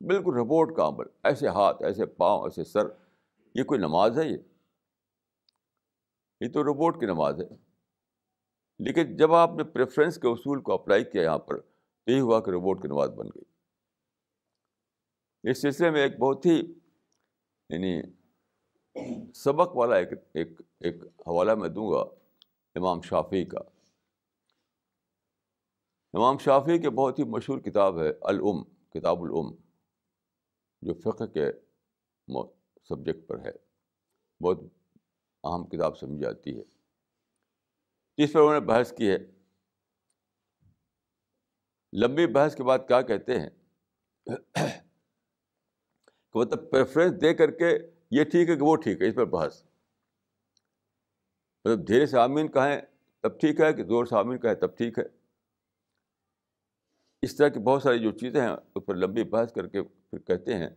بالکل روبوٹ کا عمل، ایسے ہاتھ، ایسے پاؤں، ایسے سر، یہ کوئی نماز ہے یہ؟ یہ تو روبوٹ کی نماز ہے۔ لیکن جب آپ نے پریفرنس کے اصول کو اپلائی کیا یہاں پر، تو یہی ہوا کہ روبوٹ کی نماز بن گئی۔ اس سلسلے میں ایک بہت ہی یعنی سبق والا ایک ایک ایک حوالہ میں دوں گا امام شافی کا۔ امام شافی کے بہت ہی مشہور کتاب ہے العم، کتاب العم، جو فقہ کے سبجیکٹ پر ہے۔ بہت اہم کتاب سمجھی جاتی ہے۔ جس پر انہوں نے بحث کی ہے۔ لمبی بحث کے بعد کیا کہتے ہیں؟ کہ مطلب پریفرنس دے کر کے یہ ٹھیک ہے کہ وہ ٹھیک ہے، اس پر بحث۔ مطلب دھیرے سے آمین کہیں تب ٹھیک ہے، کہ زور سے آمین کہیں تب ٹھیک ہے۔ اس طرح کی بہت ساری جو چیزیں ہیں، اس پر لمبی بحث کر کے پھر کہتے ہیں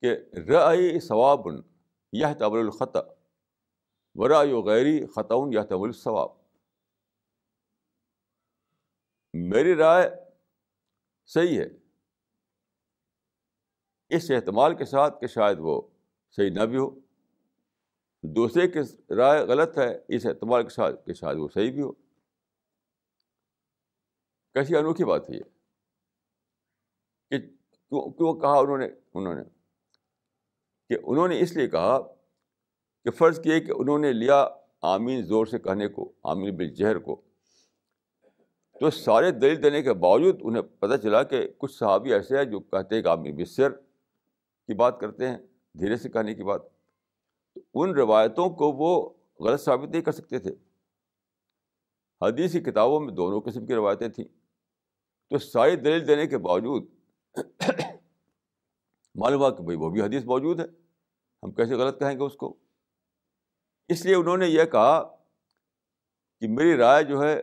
کہ رعی ثواب یہ طبل الخط ورائے و غیری خطون یا طبل الثواب میری رائے صحیح ہے۔ اس احتمال کے ساتھ کہ شاید وہ صحیح نہ بھی ہو۔ دوسرے کی رائے غلط ہے، اس اعتبار کے ساتھ کہ شاید وہ صحیح بھی ہو۔ کیسی انوکھی بات ہے یہ؟ کہ کیوں کہا انہوں نے؟ انہوں نے کہ انہوں نے اس لیے کہا کہ فرض کیے کہ انہوں نے لیا آمین زور سے کہنے کو، آمین بالجہر کو۔ تو سارے دلیل دینے کے باوجود انہیں پتہ چلا کہ کچھ صحابی ایسے ہیں جو کہتے ہیں کہ آمین بصر کی بات کرتے ہیں، دھیرے سے کہنے کی بات۔ ان روایتوں کو وہ غلط ثابت نہیں کر سکتے تھے۔ حدیث کی کتابوں میں دونوں قسم کی روایتیں تھیں۔ تو ساری دلیل دینے کے باوجود [coughs] معلوم ہوا کہ بھائی وہ بھی حدیث موجود ہے۔ ہم کیسے غلط کہیں گے اس کو؟ اس لیے انہوں نے یہ کہا کہ میری رائے جو ہے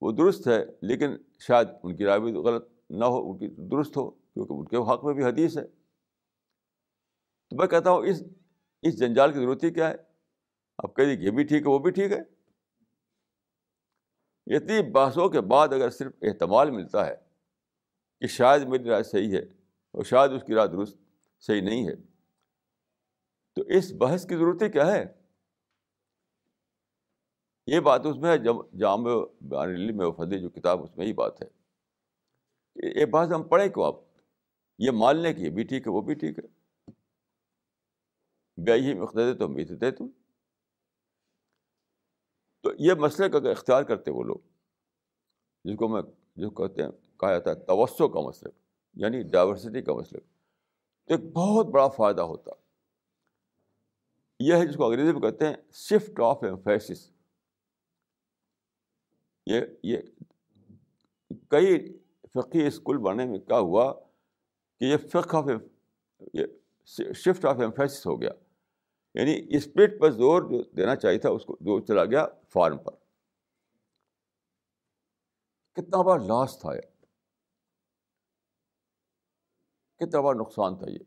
وہ درست ہے، لیکن شاید ان کی رائے بھی غلط نہ ہو، ان کی درست ہو، کیونکہ ان کے حق میں بھی حدیث ہے۔ تو میں کہتا ہوں، اس اس جنجال کی ضرورت ہی کیا ہے؟ اب کہہ دیجیے یہ بھی ٹھیک ہے، وہ بھی ٹھیک ہے۔ اتنی بحثوں کے بعد اگر صرف احتمال ملتا ہے کہ شاید میری رائے صحیح ہے اور شاید اس کی رائے درست صحیح نہیں ہے، تو اس بحث کی ضرورت ہی کیا ہے؟ یہ بات اس میں ہے، جب جامع بیان میں فضی جو کتاب، اس میں ہی بات ہے یہ بحث ہم پڑھیں کیوں آپ؟ یہ مان لیں کہ یہ بھی ٹھیک ہے، وہ بھی ٹھیک ہے۔ بیائی مقدد تو میت دے تم۔ تو یہ مسئلے کا اختیار کرتے وہ لوگ، جس کو میں، جس کو کہتے ہیں، کہا جاتا ہے توسع کا مسئلہ یعنی ڈائیورسٹی کا مسئلہ، تو ایک بہت بڑا فائدہ ہوتا۔ یہ ہے جس کو انگریزی میں کہتے ہیں شفٹ آف ایمفیسس یہ یہ کئی فقی اسکول بننے میں کیا ہوا کہ یہ فق آف یہ شفٹ آف ایمفیسس ہو گیا۔ یعنی اسپرٹ پر زور جو دینا چاہیے تھا، اس کو جو چلا گیا فارم پر۔ کتنا بڑا لاس تھا یہ۔ کتنا بڑا نقصان تھا یہ۔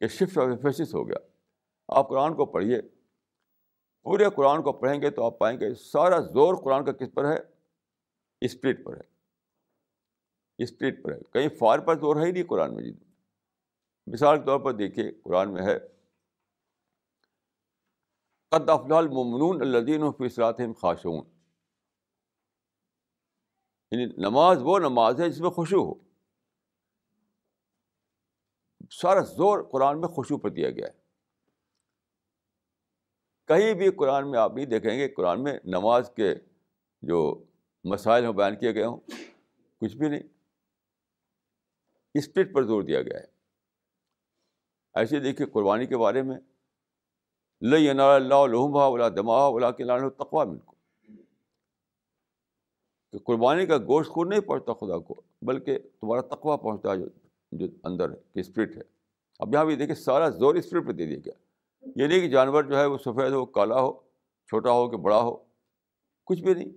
کہ شفٹ آف ایمفیسس ہو گیا۔ آپ قرآن کو پڑھیے۔ پورے قرآن کو پڑھیں گے تو آپ پائیں گے سارا زور قرآن کا کس پر ہے؟ اسپرٹ پر ہے۔ اسپرٹ پر ہے۔ کہیں فار پر زور ہے ہی نہیں قرآن میں جی مثال کے طور پر دیکھیے، قرآن میں ہے، قد افلال ممنون الدین فیصلات خاشون یعنی نماز وہ نماز ہے جس میں خوشو ہو۔ سارا زور قرآن میں خوشو پر دیا گیا ہے۔ کہیں بھی قرآن میں آپ نہیں دیکھیں گے، قرآن میں نماز کے جو مسائل ہوں بیان کیے گئے ہوں۔ کچھ بھی نہیں۔ اسپرٹ پر زور دیا گیا ہے۔ ایسے دیکھیے قربانی کے بارے میں۔ لئی اللہ لحمہ اولا دماغ اولا کے لان تقوا مل کو کہ قربانی کا گوشت خود نہیں پہنچتا خدا کو، بلکہ تمہارا تقوا پہنچتا ہے جو جو اندر ہے، کہ اسپرٹ ہے۔ اب یہاں بھی دیکھیے، سارا زور اسپرٹ پہ دے دیا گیا۔ یہ نہیں کہ جانور جو ہے وہ سفید ہو، کالا ہو، چھوٹا ہو کہ بڑا ہو، کچھ بھی نہیں۔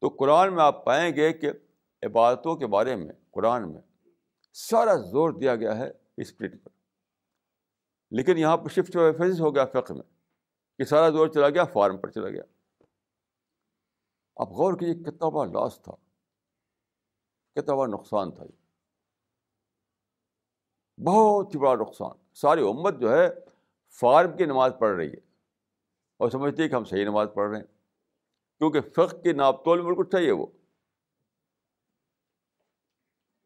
تو قرآن میں آپ پائیں گے کہ عبادتوں کے بارے میں، قرآن میں سارا زور دیا گیا ہے اسپرٹ پر۔ لیکن یہاں پہ شفٹ فیزس ہو گیا فقہ میں کہ سارا زور چلا گیا، فارم پر چلا گیا۔ آپ غور کیجیے کتنا بڑا لاس تھا کتنا بڑا نقصان تھا۔ یہ بہت ہی بڑا نقصان۔ ساری امت جو ہے فارم کی نماز پڑھ رہی ہے اور سمجھتی ہے کہ ہم صحیح نماز پڑھ رہے ہیں، کیونکہ فقہ کی ناپ تول بالکل صحیح ہے وہ۔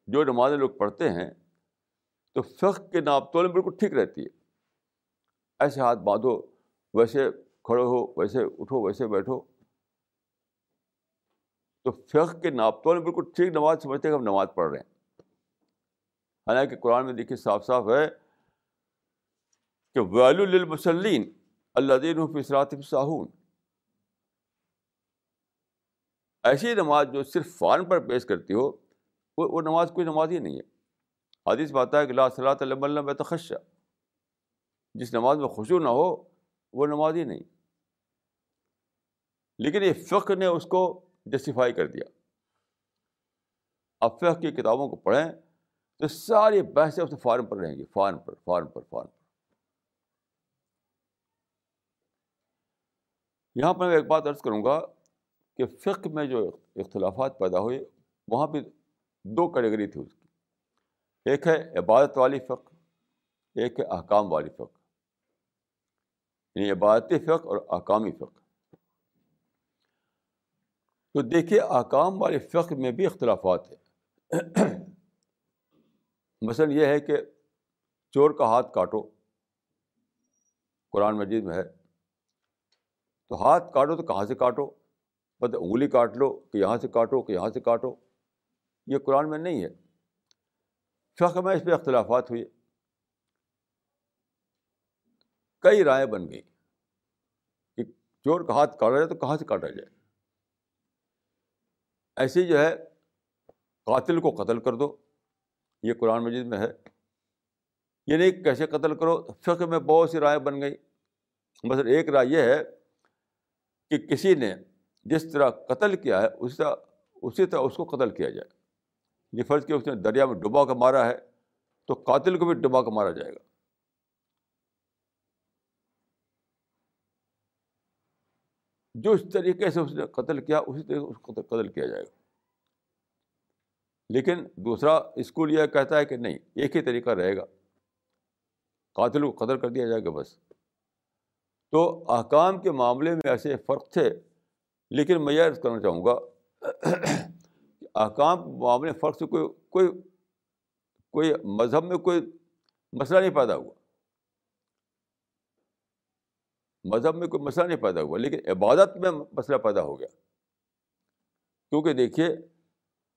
جو نمازیں لوگ پڑھتے ہیں تو فقہ کے ناپ تول بالکل ٹھیک رہتی ہے۔ ایسے ہاتھ باندھو، ویسے کھڑے ہو، ویسے اٹھو، ویسے بیٹھو۔ تو فقہ کے ناپ تول بالکل ٹھیک، نماز سمجھتے ہیں کہ ہم نماز پڑھ رہے ہیں۔ حالانکہ قرآن میں دیکھیے صاف صاف ہے کہ ویلو للمسلین اللہ دین فصرات صاحون ایسی نماز جو صرف فارن پر پیش کرتی ہو، وہ وہ نماز کوئی نماز ہی نہیں ہے۔ حدیث بات ہے کہ لا صلاح اللہ تخشہ جس نماز میں خوشو نہ ہو، وہ نماز ہی نہیں۔ لیکن یہ فقہ نے اس کو جسٹیفائی کر دیا۔ اب فقہ کی کتابوں کو پڑھیں۔ تو ساری بحثیں اس فارم پر رہیں گی، فارم پر فارم پر فارم پر۔ یہاں پر میں ایک بات عرض کروں گا کہ فقہ میں جو اختلافات پیدا ہوئے وہاں پہ دو کیٹیگری تھی اس کی۔ ایک ہے عبادت والی فقہ، ایک ہے احکام والی فقہ۔ یعنی عبادتی فقہ اور احکامی فقہ۔ تو دیکھیے، احکام والی فقہ میں بھی اختلافات ہیں۔ مثلاً یہ ہے کہ چور کا ہاتھ کاٹو، قرآن مجید میں ہے۔ تو ہاتھ کاٹو تو کہاں سے کاٹو؟ مطلب انگلی کاٹ لو کہ یہاں سے کاٹو، کہ یہاں سے کاٹو۔ یہ قرآن میں نہیں ہے۔ فقہ میں اس پہ اختلافات ہوئے کئی رائے بن گئی کہ چور کا ہاتھ کاٹا جائے تو کہاں سے کاٹا جائے؟ ایسے جو ہے، قاتل کو قتل کر دو۔ یہ قرآن مجید میں ہے۔ یہ نہیں کیسے قتل کرو؟ فقہ میں بہت سی رائے بن گئی۔ مثلاً ایک رائے یہ ہے کہ کسی نے جس طرح قتل کیا ہے، اسی طرح اسی طرح اس کو قتل کیا جائے۔ یہ فرض کہ اس نے دریا میں ڈبا کا مارا ہے، تو قاتل کو بھی ڈبا کا مارا جائے گا۔ جو اس طریقے سے اس نے قتل کیا، اسی طریقے سے اس کو قتل کیا جائے گا۔ لیکن دوسرا اسکول یہ کہتا ہے کہ نہیں، ایک ہی طریقہ رہے گا۔ قاتل کو قتل کر دیا جائے گا بس۔ تو احکام کے معاملے میں ایسے فرق تھے، لیکن میں یہ عرض کرنا چاہوں گا کہ احکام معاملے فرق سے کوئی کوئی کوئی مذہب میں کوئی مسئلہ نہیں پیدا ہوا۔ مذہب میں کوئی مسئلہ نہیں پیدا ہوا، لیکن عبادت میں مسئلہ پیدا ہو گیا۔ کیونکہ دیکھیے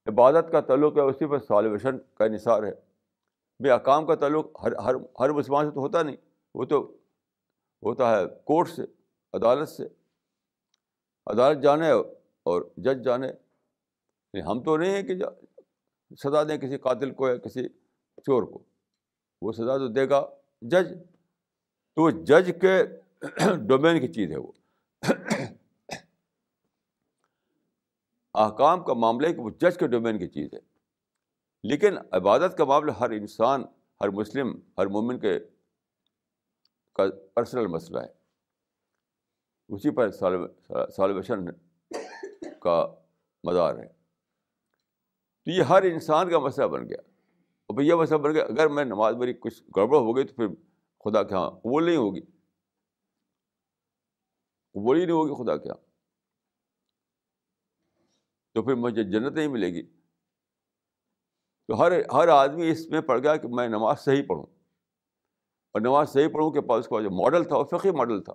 عبادت کا تعلق ہے، اسی پر سالویشن کا انحصار ہے۔ بے اقام کا تعلق ہر ہر ہر مسلمان سے تو ہوتا نہیں۔ وہ تو ہوتا ہے کورٹ سے، عدالت سے۔ عدالت جانے اور جج جانے۔ یعنی ہم تو نہیں ہیں کہ سزا دیں کسی قاتل کو یا کسی چور کو۔ وہ سزا تو دے گا جج۔ تو وہ جج کے [clears throat] ڈومین کی چیز ہے وہ۔ [clears throat] احکام کا معاملہ ہے کہ وہ جج کے ڈومین کی چیز ہے۔ لیکن عبادت کا معاملہ ہر انسان، ہر مسلم، ہر مومن کے کا پرسنل مسئلہ ہے۔ اسی پر سالویشن کا مدار ہے۔ تو یہ ہر انسان کا مسئلہ بن گیا۔ اور یہ مسئلہ بن گیا، اگر میں نماز میری کچھ گڑبڑ ہو گئی تو پھر خدا کے ہاں قبول نہیں ہوگی۔ قبول ہی نہیں ہوگی خدا کے یہاں تو پھر مجھے جنت نہیں ملے گی۔ تو ہر ہر آدمی اس میں پڑ گیا کہ میں نماز صحیح پڑھوں۔ اور نماز صحیح پڑھوں کے پاس اس کا جو ماڈل تھا وہ فقی ماڈل تھا۔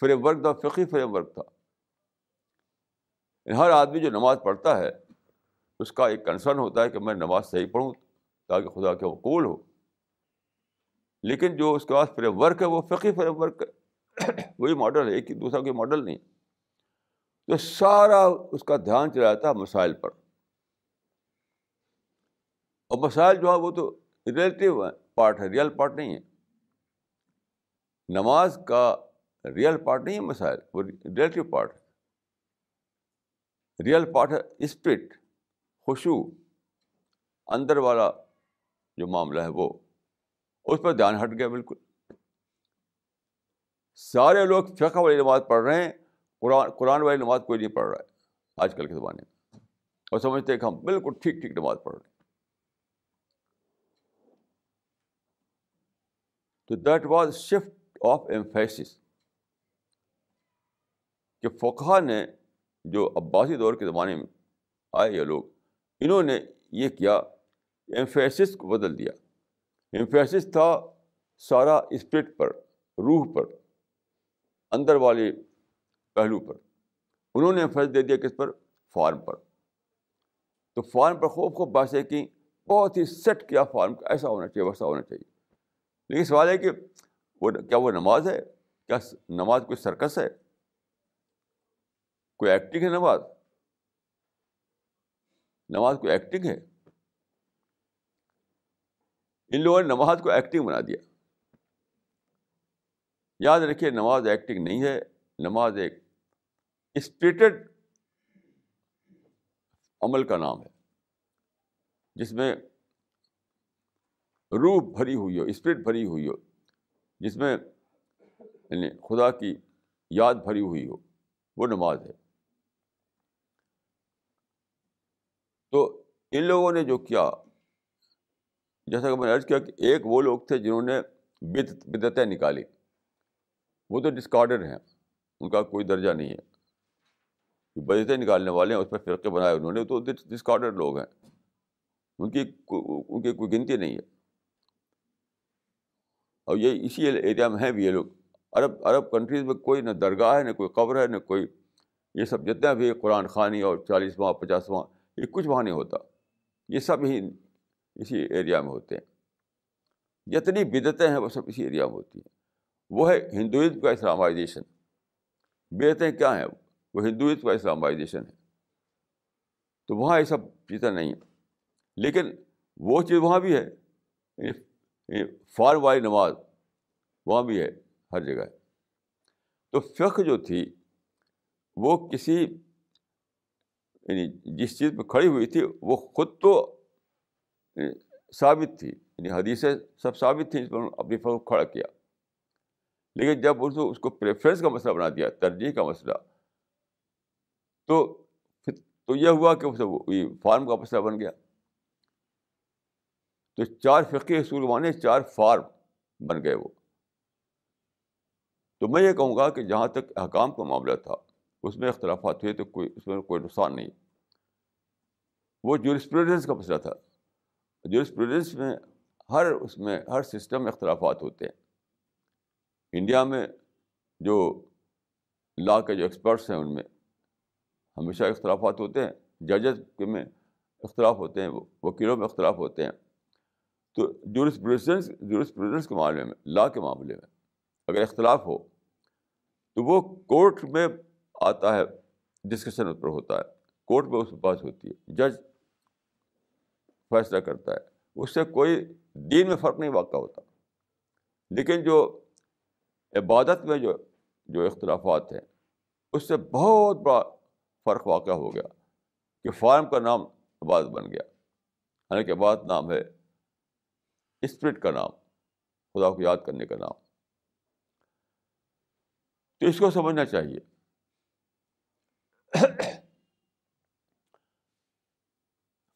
فریم ورک تھا فقی فریم ورک تھا۔ ہر آدمی جو نماز پڑھتا ہے، اس کا ایک کنسرن ہوتا ہے کہ میں نماز صحیح پڑھوں تاکہ خدا کے قول ہو۔ لیکن جو اس کے پاس فریم ورک ہے، وہ فقی فریم ورک ہے۔ [coughs] وہی ماڈل ہے، ایک ہی، دوسرا کوئی ماڈل نہیں۔ تو سارا اس کا دھیان چلا جاتا ہے مسائل پر۔ اور مسائل جو ہے وہ تو ریلیٹیو پارٹ ہے ریئل پارٹ نہیں ہے۔ نماز کا ریئل پارٹ نہیں ہے مسائل، وہ ریلیٹیو پارٹ ہے۔ ریئل پارٹ ہے اسپرٹ خوشو اندر والا جو معاملہ ہے وہ۔ اس پر دھیان ہٹ گیا بالکل۔ سارے لوگ فقہ والی نماز پڑھ رہے ہیں۔ قرآن قرآن والی نماز کوئی نہیں پڑھ رہا ہے آج کل کے زمانے میں۔ اور سمجھتے ہیں کہ ہم بالکل ٹھیک ٹھیک نماز پڑھ رہے ہیں۔ تو that was shift of emphasis کہ فقہ نے جو عباسی دور کے زمانے میں آئے یہ لوگ، انہوں نے یہ کیا، ایمفیسس کو بدل دیا۔ ایمفیسس تھا سارا اسپرٹ پر، روح پر، اندر والے پہلو پر۔ انہوں نے فرض دے دیا کس پر؟ فارم پر۔ تو فارم پر خوب خوب باتیں کی، بہت ہی سیٹ کیا فارم کا، ایسا ہونا چاہیے، ویسا ہونا چاہیے۔ لیکن سوال ہے کہ وہ کیا وہ نماز ہے؟ کیا نماز کوئی سرکس ہے؟ کوئی ایکٹنگ ہے نماز؟ نماز کوئی ایکٹنگ ہے؟ ان لوگوں نے نماز کو ایکٹنگ بنا دیا۔ یاد رکھیے، نماز ایکٹنگ نہیں ہے، نماز ایک اسپریٹڈ عمل کا نام ہے، جس میں روح بھری ہوئی ہو اسپرٹ بھری ہوئی ہو، جس میں یعنی خدا کی یاد بھری ہوئی ہو، وہ نماز ہے۔ تو ان لوگوں نے جو کیا، جیسا کہ میں نے عرض کیا کہ ایک وہ لوگ تھے جنہوں نے بدتیں نکالی۔ وہ تو ڈسکارڈر ہیں، ان کا کوئی درجہ نہیں ہے۔ بدتیں نکالنے والے ہیں، اس پہ فرقے بنائے انہوں نے، تو ڈسکارڈر لوگ ہیں۔ ان کی ان کی کوئی گنتی نہیں ہے۔ اور یہ اسی ایریا میں ہیں بھی یہ لوگ۔ عرب عرب کنٹریز میں کوئی نہ درگاہ ہے، نہ کوئی قبر ہے، نہ کوئی یہ سب جتنا بھی قرآن خوانی اور چالیسواں، پچاسواں، یہ کچھ وہاں نہیں ہوتا۔ یہ سب ہی اسی ایریا میں ہوتے ہیں۔ جتنی بدتیں ہیں، وہ سب اسی ایریا میں ہوتی ہیں۔ وہ ہے ہندوازم کا اسلامائزیشن۔ بدتیں کیا ہیں؟ وہ ہندوازم کا اسلامائزیشن ہے تو وہاں یہ سب چیزیں نہیں ہیں۔ لیکن وہ چیز وہاں بھی ہے۔ فارم والی نماز وہاں بھی ہے، ہر جگہ۔ تو فقہ جو تھی، وہ کسی یعنی جس چیز پہ کھڑی ہوئی تھی، وہ خود تو یعنی ثابت تھی۔ یعنی حدیثیں سب ثابت تھیں، اس پر اپنی فخر کھڑا کیا۔ لیکن جب اس کو اس کو پریفرنس کا مسئلہ بنا دیا، ترجیح کا مسئلہ تو تو یہ ہوا کہ فارم کا مسئلہ بن گیا۔ تو چار فقی اصول مانے، چار فارم بن گئے وہ۔ تو میں یہ کہوں گا کہ جہاں تک احکام کا معاملہ تھا، اس میں اختلافات ہوئے تو کوئی، اس میں کوئی نقصان نہیں۔ وہ جورسپریڈنس کا مسئلہ تھا۔ جورسپریڈنس میں ہر، اس میں ہر سسٹم میں اختلافات ہوتے ہیں۔ انڈیا میں جو لا کے جو ایکسپرٹس ہیں ان میں ہمیشہ اختلافات ہوتے ہیں، ججز کے میں اختلاف ہوتے ہیں، وکیلوں میں اختلاف ہوتے ہیں۔ تو جورس پریزنس جورس پریزنس کے معاملے میں لا کے معاملے میں اگر اختلاف ہو تو وہ کورٹ میں آتا ہے ڈسکشن اس پر ہوتا ہے۔ کورٹ میں اس پاس ہوتی ہے۔ جج فیصلہ کرتا ہے۔ اس سے کوئی دین میں فرق نہیں واقع ہوتا۔ لیکن جو عبادت میں جو جو اختلافات ہیں، اس سے بہت بڑا فرق واقع ہو گیا کہ فارم کا نام عبادت بن گیا یعنی حالانکہ عبادت نام ہے، اسپرٹ کا نام، خدا کو یاد کرنے کا نام۔ تو اس کو سمجھنا چاہیے۔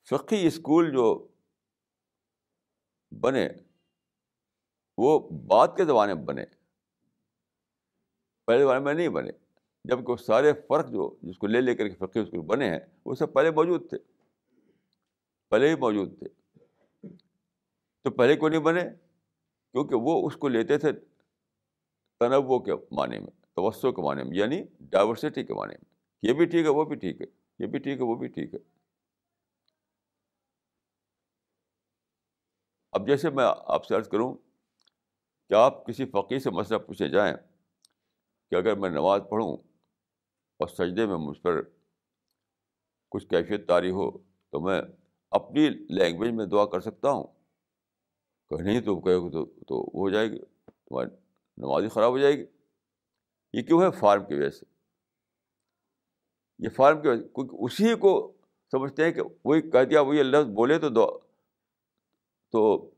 فقی اسکول جو بنے، وہ بعد کے زمانے میں بنے۔ پہلے زمانے میں نہیں بنے۔ جبکہ وہ سارے فرق جو جس کو لے لے کر کے فقی اسکول بنے ہیں، وہ سب پہلے موجود تھے۔ پہلے ہی موجود تھے۔ تو پہلے کیوں نہیں بنے؟ کیونکہ وہ اس کو لیتے تھے تنوع کے معنی میں، توسع کے معنی میں یعنی ڈائیورسٹی کے معنی میں۔ یہ بھی ٹھیک ہے، وہ بھی ٹھیک ہے۔ یہ بھی ٹھیک ہے، وہ بھی ٹھیک ہے۔ اب جیسے میں آپ سے عرض کروں کہ آپ کسی فقیر سے مسئلہ پوچھے جائیں کہ اگر میں نماز پڑھوں اور سجدے میں مجھ پر کچھ کیفیت تاری ہو تو میں اپنی لینگویج میں دعا کر سکتا ہوں۔ کہ نہیں تو کہے تو تو ہو جائے گی، تمہاری نماز ہی خراب ہو جائے گی۔ یہ کیوں ہے فارم کی وجہ سے؟ یہ فارم کی وجہ سے، کیونکہ اسی کو سمجھتے ہیں کہ وہی کہہ دیا، وہی لفظ بولے تو دعا، تو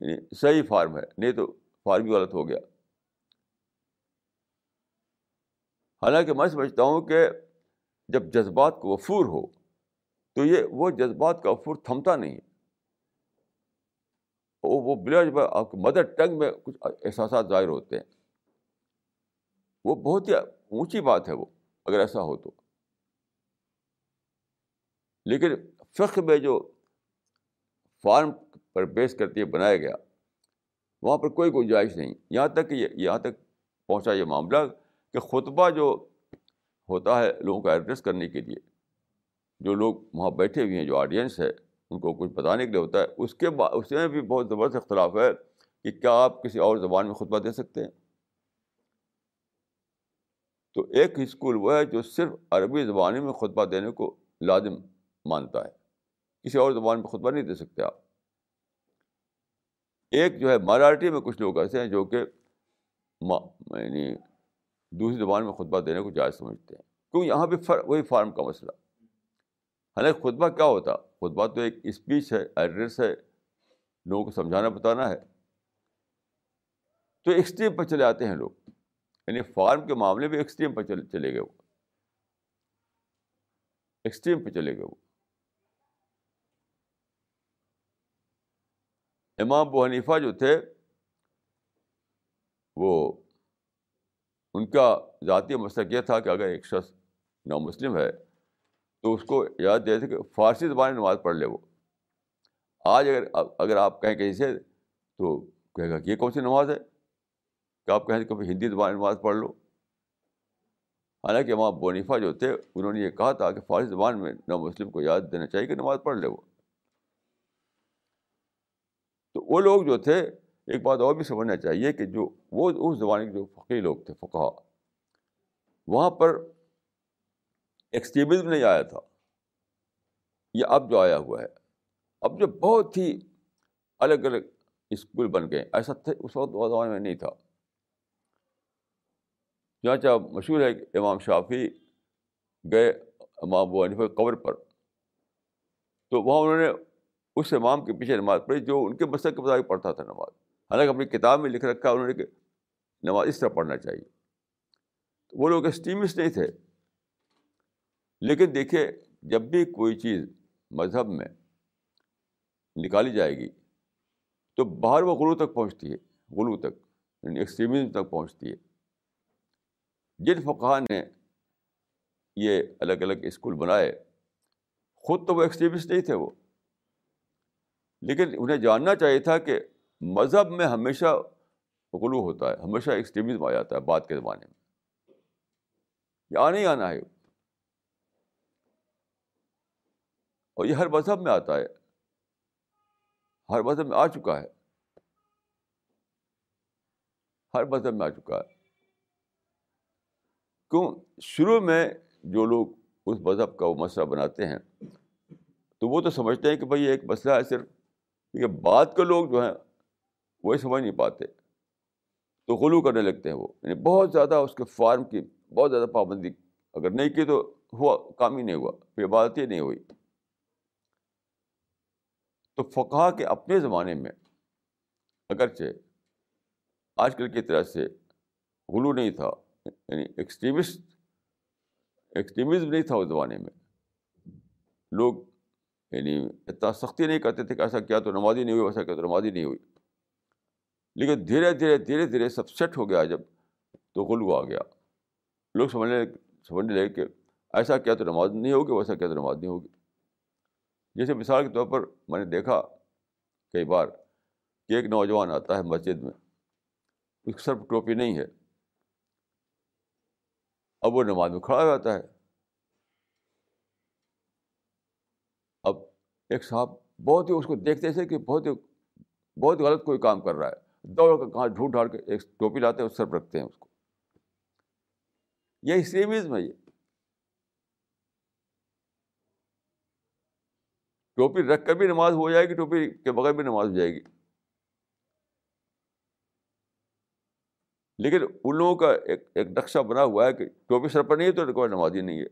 یعنی صحیح فارم ہے، نہیں تو فارم بھی غلط ہو گیا۔ حالانکہ میں سمجھتا ہوں کہ جب جذبات کو وفور ہو، تو یہ وہ جذبات کا وفور تھمتا نہیں ہے۔ وہ بلا آپ کے مدر ٹنگ میں کچھ احساسات ظاہر ہوتے ہیں۔ وہ بہت ہی اونچی بات ہے وہ، اگر ایسا ہو تو۔ لیکن فخر میں جو فارم پر بیس کرتے ہوئے بنایا گیا، وہاں پر کوئی گنجائش نہیں۔ یہاں تک کہ یہاں تک پہنچا یہ معاملہ۔ کہ خطبہ جو ہوتا ہے لوگوں کا ایڈریس کرنے کے لیے، جو لوگ وہاں بیٹھے ہوئے ہیں، جو آڈینس ہے، ان کو کچھ بتانے کے لیے ہوتا ہے، اس کے بعد اس میں بھی بہت زبردست اختلاف ہے کہ کیا آپ کسی اور زبان میں خطبہ دے سکتے ہیں؟ تو ایک اسکول وہ ہے جو صرف عربی زبان میں خطبہ دینے کو لازم مانتا ہے۔ کسی اور زبان میں خطبہ نہیں دے سکتے آپ۔ ایک جو ہے مارالٹی میں کچھ لوگ ایسے ہیں جو کہ یعنی دوسری زبان میں خطبہ دینے کو جائز سمجھتے ہیں۔ کیوں؟ یہاں بھی وہی فارم کا مسئلہ۔ حالانکہ خطبہ کیا ہوتا؟ خطبہ تو ایک اسپیچ ہے، ایڈریس ہے، لوگوں کو سمجھانا، بتانا ہے۔ تو ایکسٹریم پر چلے آتے ہیں لوگ۔ یعنی فارم کے معاملے میں ایکسٹریم پر چلے گئے وہ۔ ایکسٹریم پہ چلے گئے وہ۔ امام ابو حنیفہ جو تھے، وہ ان کا ذاتی مسئلہ یہ تھا کہ اگر ایک شخص نو مسلم ہے تو اس کو یاد دے تھے کہ فارسی زبان نماز پڑھ لے وہ۔ آج اگر اگر آپ کہیں کہیں سے تو کہے گا کہ یہ کون سی نماز ہے؟ کہ آپ کہیں کہ ہندی زبان نماز پڑھ لو۔ حالانکہ امام بونیفا جو تھے، انہوں نے یہ کہا تھا کہ فارسی زبان میں نو مسلم کو یاد دینا چاہیے کہ نماز پڑھ لے وہ۔ تو وہ لوگ جو تھے ایک بات اور بھی سمجھنا چاہیے کہ جو وہ اس زمانے کے جو فقی لوگ تھے فقہ وہاں پر ایکسٹریمزم نہیں آیا تھا۔ یہ اب جو آیا ہوا ہے، اب جو بہت ہی الگ الگ اسکول بن گئے، ایسا تھے، اس وقت زمانے میں نہیں تھا۔ جہاں چاہ مشہور ہے کہ امام شافی گئے امام و عنیف قبر پر۔ تو وہاں انہوں نے اس امام کے پیچھے نماز پڑھی جو ان کے مسئلہ کے مطابق پڑھتا تھا نماز۔ حالانکہ اپنی کتاب میں لکھ رکھا انہوں نے کہ نماز اس طرح پڑھنا چاہیے۔ وہ لوگ اسٹیمس نہیں تھے۔ لیکن دیکھیے، جب بھی کوئی چیز مذہب میں نکالی جائے گی، تو باہر وہ غلو تک پہنچتی ہے۔ غلو تک یعنی ایکسٹریمزم تک پہنچتی ہے۔ جن فقہ نے یہ الگ الگ اسکول بنائے، خود تو وہ ایکسٹریمسٹ نہیں تھے وہ۔ لیکن انہیں جاننا چاہیے تھا کہ مذہب میں ہمیشہ غلو ہوتا ہے، ہمیشہ ایکسٹریمزم آ جاتا ہے بات کے زمانے میں۔ یہ آنا ہی آنا ہے۔ اور یہ ہر مذہب میں آتا ہے۔ ہر مذہب میں آ چکا ہے۔ ہر مذہب میں آ چکا ہے۔ کیوں؟ شروع میں جو لوگ اس مذہب کا وہ مسئلہ بناتے ہیں، تو وہ تو سمجھتے ہیں کہ بھائی ایک مسئلہ ہے صرف۔ کیونکہ بعد کے لوگ جو ہیں وہی سمجھ نہیں پاتے۔ تو غلو کرنے لگتے ہیں وہ۔ یعنی بہت زیادہ اس کے فارم کی بہت زیادہ پابندی۔ اگر نہیں کی تو ہوا، کام ہی نہیں ہوا، پھر عبادت ہی نہیں ہوئی۔ تو فقہ کے اپنے زمانے میں اگرچہ آج کل کی طرح سے غلو نہیں تھا یعنی ایکسٹریمسٹ ایکسٹریمزم نہیں تھا اس زمانے میں۔ لوگ یعنی اتنا سختی نہیں کرتے تھے کہ ایسا کیا تو نمازی نہیں ہوئی ویسا کیا تو نمازی نہیں ہوئی۔ لیکن دھیرے دھیرے دھیرے دھیرے سب سیٹ ہو گیا جب تو غلو آ گیا۔ لوگ سمجھنے سمجھنے لگے کہ ایسا کیا تو نماز نہیں ہوگی، ویسا کیا تو نماز نہیں ہوگی۔ جیسے مثال کے طور پر میں نے دیکھا کئی بار کہ ایک نوجوان آتا ہے مسجد میں، اس سر ٹوپی نہیں ہے۔ اب وہ نماز میں کھڑا ہو جاتا ہے۔ اب ایک صاحب بہت ہی اس کو دیکھتے تھے کہ بہت ہی، بہت غلط کوئی کام کر رہا ہے۔ دوڑ کر کہاں جھوٹ ڈھال کے ایک ٹوپی لاتے ہیں، اس سر رکھتے ہیں اس کو۔ یہ ایکسٹریمزم ہے یہ۔ ٹوپی رکھ کر بھی نماز ہو جائے گی، ٹوپی کے بغیر بھی نماز ہو جائے گی۔ لیکن ان لوگوں کا ایک ایک نقشہ بنا ہوا ہے کہ ٹوپی سر پر نہیں ہے تو کوئی نمازی نہیں ہے۔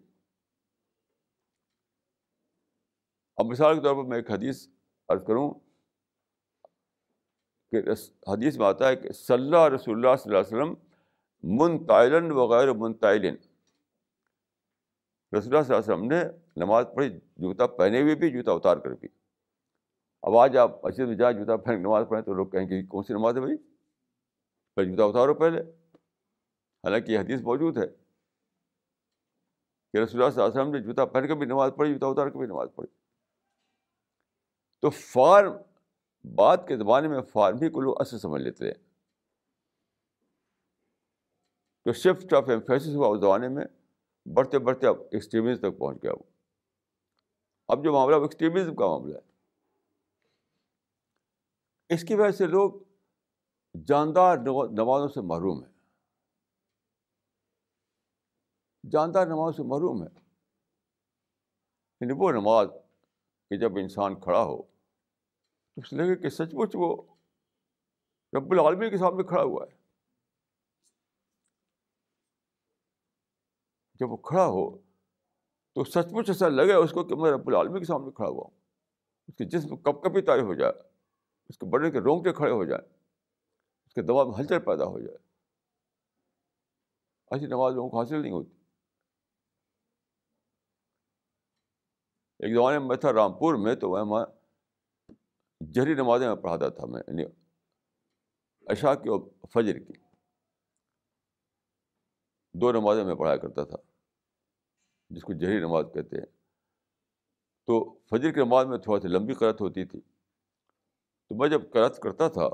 اب مثال کے طور پر میں ایک حدیث عرض کروں۔ کہ حدیث میں آتا ہے کہ صلی اللہ رسول اللہ صلی اللہ علیہ وسلم منتعلن وغیر منتعلن۔ رسول اللہ صلی اللہ علیہ وسلم نے نماز پڑھی، جوتا پہنے ہوئے بھی، جوتا اتار کر بھی۔ اب آج آپ مسجد میں جائیں، جوتا پہن نماز پڑھیں تو لوگ کہیں گے کون سی نماز ہے بھائی؟ پہلے جوتا اتارو پہلے۔ حالانکہ یہ حدیث موجود ہے کہ رسول اللہ صلی اللہ علیہ وسلم نے جوتا پہن کے بھی نماز پڑھی، جوتا اتار کے بھی نماز پڑھی۔ تو فارم بات کے زمانے میں فارم ہی کو لوگ اصل سمجھ لیتے ہیں۔ تو شفٹ آف ایمفیسس ہوا اس زمانے میں، بڑھتے بڑھتے اب ایکسٹریمزم تک پہنچ گیا۔ وہ اب جو معاملہ وہ ایکسٹریمزم کا معاملہ ہے۔ اس کی وجہ سے لوگ جاندار نمازوں سے محروم ہے جاندار نماز سے محروم ہے یعنی وہ نماز کہ جب انسان کھڑا ہو تو اس لگے کہ سچ مچ وہ رب العالمی کے سامنے کھڑا ہوا ہے۔ جب وہ کھڑا ہو تو سچ مچ ایسا لگے اس کو کہ میں رب العالمی کے سامنے کھڑا ہوا ہوں۔ اس کے جسم کب کبھی تاری ہو جائے، اس کے بڑے کے رونگٹے کھڑے ہو جائیں اس کے دماغ میں ہلچل پیدا ہو جائے۔ ایسی نماز لوگوں کو حاصل نہیں ہوتی۔ ایک زمانے میں میں تھا رامپور میں تو میں جہری نمازیں میں پڑھاتا تھا میں یعنی عشاء کی اور فجر کی۔ دو نمازیں میں پڑھایا کرتا تھا، جس کو جہری نماز کہتے ہیں۔ تو فجر کی نماز میں تھوڑا سی لمبی قرت ہوتی تھی۔ تو میں جب قرت کرتا تھا،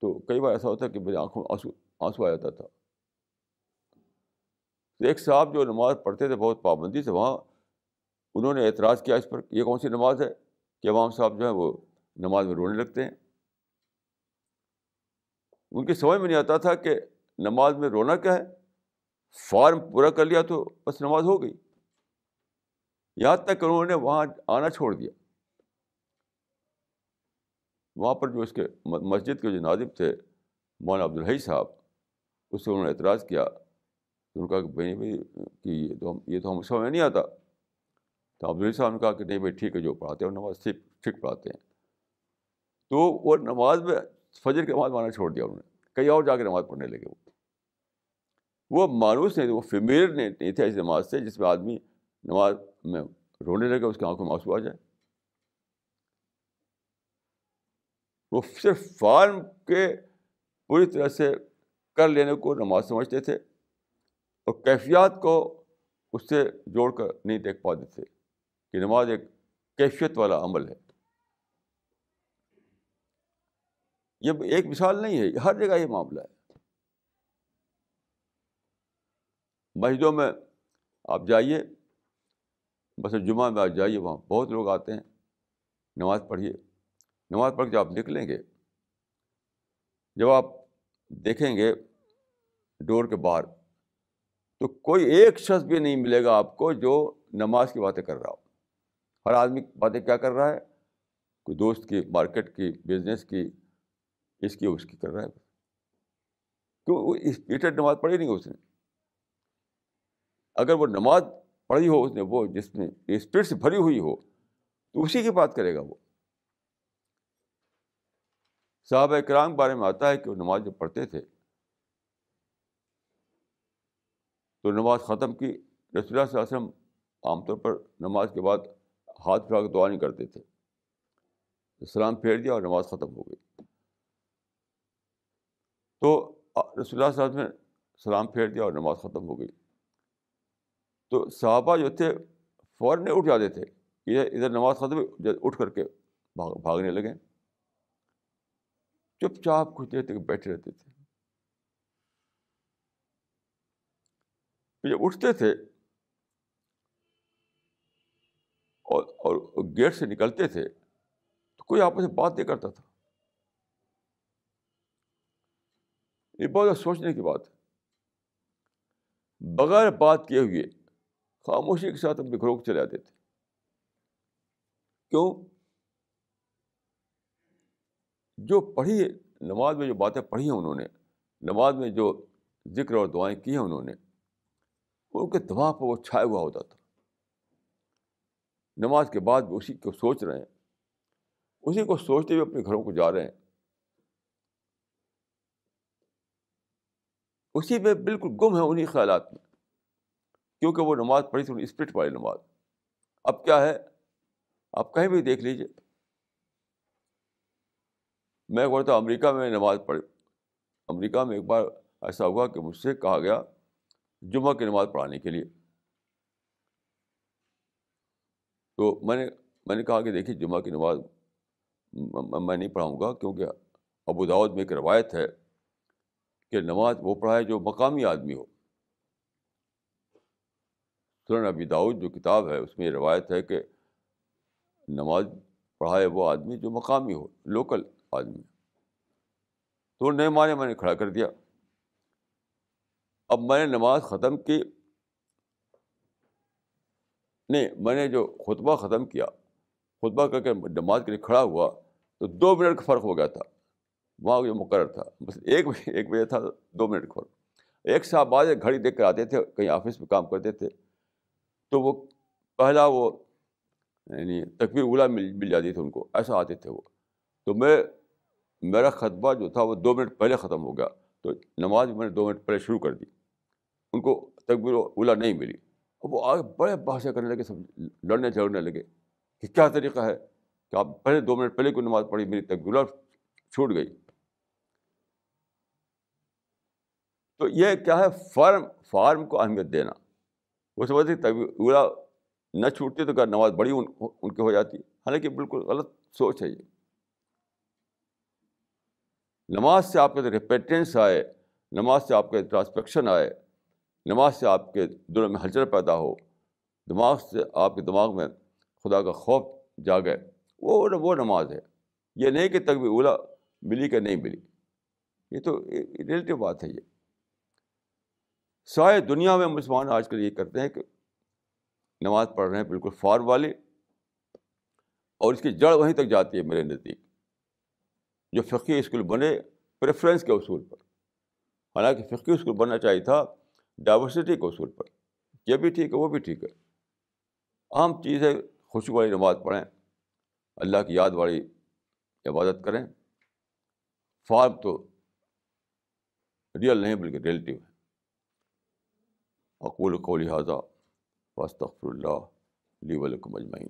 تو کئی بار ایسا ہوتا کہ میری آنکھوں میں آنسو آنسو آ جاتا تھا۔ تو ایک صاحب جو نماز پڑھتے تھے، بہت پابندی سے، وہاں انہوں نے اعتراض کیا اس پر یہ کون سی نماز ہے؟ کہ امام صاحب جو ہے وہ نماز میں رونے لگتے ہیں۔ ان کی سمجھ میں نہیں آتا تھا کہ نماز میں رونا کیا ہے۔ فارم پورا کر لیا تو بس نماز ہو گئی۔ یہاں تک کہ انہوں نے وہاں آنا چھوڑ دیا۔ وہاں پر جو اس کے مسجد کے جو ناظم تھے، مولانا عبدالحی صاحب، اس سے انہوں نے اعتراض کیا۔ تو انہوں نے کہا کہ بھائی بھائی، کہ یہ تو ہم، یہ تو ہم سمجھ نہیں آتا۔ تو عبدالحی صاحب نے کہا کہ نہیں بھائی، ٹھیک ہے، جو پڑھاتے ہیں وہ نماز ٹھیک ٹھیک پڑھاتے ہیں۔ تو وہ نماز میں فجر کی نماز مانا چھوڑ دیا انہوں نے۔ کہیں اور جا کے نماز پڑھنے لگے وہ۔ وہ مانوس نہیں تھے، وہ فیمیل نہیں تھے ایسی نماز سے جس میں آدمی نماز میں رونے لگے، اس کی آنکھوں میں آنسو آ جائے۔ وہ صرف فارم کے پوری طرح سے کر لینے کو نماز سمجھتے تھے اور کیفیات کو اس سے جوڑ کر نہیں دیکھ پاتے تھے کہ نماز ایک کیفیت والا عمل ہے۔ یہ ایک مثال نہیں ہے، ہر جگہ یہ معاملہ ہے۔ مسجدوں میں آپ جائیے، بس جمعہ میں آپ جائیے، وہاں بہت لوگ آتے ہیں۔ نماز پڑھیے۔ نماز پڑھ کے آپ نکلیں گے۔ جب آپ دیکھیں گے ڈور کے باہر، تو کوئی ایک شخص بھی نہیں ملے گا آپ کو جو نماز کی باتیں کر رہا ہو۔ ہر آدمی باتیں کیا کر رہا ہے؟ کوئی دوست کی، مارکیٹ کی، بزنس کی اس کی اس کی کر رہا ہے۔ کیوں؟ وہ اسپیٹڈ نماز پڑھی نہیں اس نے۔ اگر وہ نماز پڑھی ہو اس نے، وہ جس میں اسپرٹ سے بھری ہوئی ہو، تو اسی کی بات کرے گا وہ۔ صحابہ کرام کے بارے میں آتا ہے کہ وہ نماز جب پڑھتے تھے، تو نماز ختم کی، رسول اللہ صلی اللہ علیہ وسلم عام طور پر نماز کے بعد ہاتھ پھیلا کے دعا نہیں کرتے تھے۔ سلام پھیر دیا اور نماز ختم ہو گئی۔ تو رسول اللہ صلی اللہ علیہ وسلم نے سلام پھیر دیا اور نماز ختم ہو گئی۔ تو صحابہ جو تھے، فوراً اٹھ جاتے تھے۔ ادھر ادھر نماز ختم اٹھ کر کے بھاگ، بھاگنے لگے۔ چپ چاپ کچھ دیر تک بیٹھے رہتے تھے۔ جب اٹھتے تھے، اور اور گیٹ سے نکلتے تھے، تو کوئی آپس میں بات نہیں کرتا تھا۔ یہ بہت سوچنے کی بات ہے۔ بغیر بات کیے ہوئے خاموشی کے ساتھ اپنے گھروں کو چلے آتے تھے۔ کیوں؟ جو پڑھی نماز میں جو باتیں پڑھی ہیں انہوں نے، نماز میں جو ذکر اور دعائیں کی ہیں انہوں نے، ان کے دماغ پر وہ چھایا ہوا ہوتا تھا۔ نماز کے بعد بھی اسی کو سوچ رہے ہیں۔ اسی کو سوچتے ہوئے اپنے گھروں کو جا رہے ہیں۔ اسی میں بالکل گم ہے انہیں خیالات میں، کیونکہ وہ نماز پڑھی تھی اسپرٹ والی نماز۔ اب کیا ہے؟ آپ کہیں بھی دیکھ لیجیے میں ایک بار تو امریکہ میں نماز پڑھ امریکہ میں ایک بار ایسا ہوا کہ مجھ سے کہا گیا جمعہ کی نماز پڑھانے کے لیے۔ تو میں نے میں نے کہا کہ دیکھیے جمعہ کی نماز میں نہیں پڑھاؤں گا کیونکہ ابو داود میں ایک روایت ہے۔ کہ نماز وہ پڑھائے جو مقامی آدمی ہو۔ سرن ابی داود جو کتاب ہے، اس میں یہ روایت ہے کہ نماز پڑھائے وہ آدمی جو مقامی ہو، لوکل آدمی۔ تو نئے مانے میں نے کھڑا کر دیا۔ اب میں نے نماز ختم کی، نہیں، میں نے جو خطبہ ختم کیا، خطبہ کر کے نماز کے لیے کھڑا ہوا تو دو منٹ کا فرق ہو گیا تھا۔ وہاں جو مقرر تھا۔ بس ایک ایک بجے تھا، دو منٹ کا فرق ایک صاحب بعد گھڑی دیکھ کر آتے تھے، کہیں آفس میں کام کرتے تھے۔ تو وہ پہلا وہ یعنی تکبیر اولا مل مل جاتی تھی ان کو، ایسا آتے تھے وہ۔ تو میں، میرا خطبہ جو تھا، وہ دو منٹ پہلے ختم ہو گیا۔ تو نماز میں نے دو منٹ پہلے شروع کر دی۔ ان کو تکبیر اولا نہیں ملی۔ اور وہ آگے بڑے بحثیں کرنے لگے سب لڑنے جھگڑنے لگے کہ کیا طریقہ ہے کہ آپ پہلے دو منٹ پہلے کوئی نماز پڑھی، میری تکبیر چھوٹ گئی۔ تو یہ کیا ہے؟ فارم فارم کو اہمیت دینا۔ وہ سمجھتے تکبیر اولا نہ چھوٹتی تو کیا نماز بڑی ان ان کی ہو جاتی۔ حالانکہ بالکل غلط سوچ ہے یہ۔ نماز سے آپ کے ریپیٹنس آئے، نماز سے آپ کے ٹرانسپیکشن آئے، نماز سے آپ کے دلوں میں ہلچل پیدا ہو، دماغ سے آپ کے دماغ میں خدا کا خوف جاگے، وہ وہ نماز ہے۔ یہ نہیں کہ تک اولا ملی کہ نہیں ملی۔ یہ تو ریلیٹیو بات ہے یہ۔ سارے دنیا میں مسلمان آج کل یہ کرتے ہیں کہ نماز پڑھ رہے ہیں بالکل فارم والی اور اس کی جڑ وہیں تک جاتی ہے میرے نزدیک، جو فقی اسکول بنے پریفرنس کے اصول پر۔ حالانکہ فقی اسکول بننا چاہیے تھا ڈائیورسٹی کے اصول پر۔ یہ بھی ٹھیک ہے، وہ بھی ٹھیک ہے۔ عام چیز ہے، خوشی والی نماز پڑھیں، اللہ کی یاد والی عبادت کریں۔ فارم تو ریئل نہیں بلکہ ریلیٹیو ہے۔ اقول کو لہٰذا وسط اللہ لی ولکم اجمعین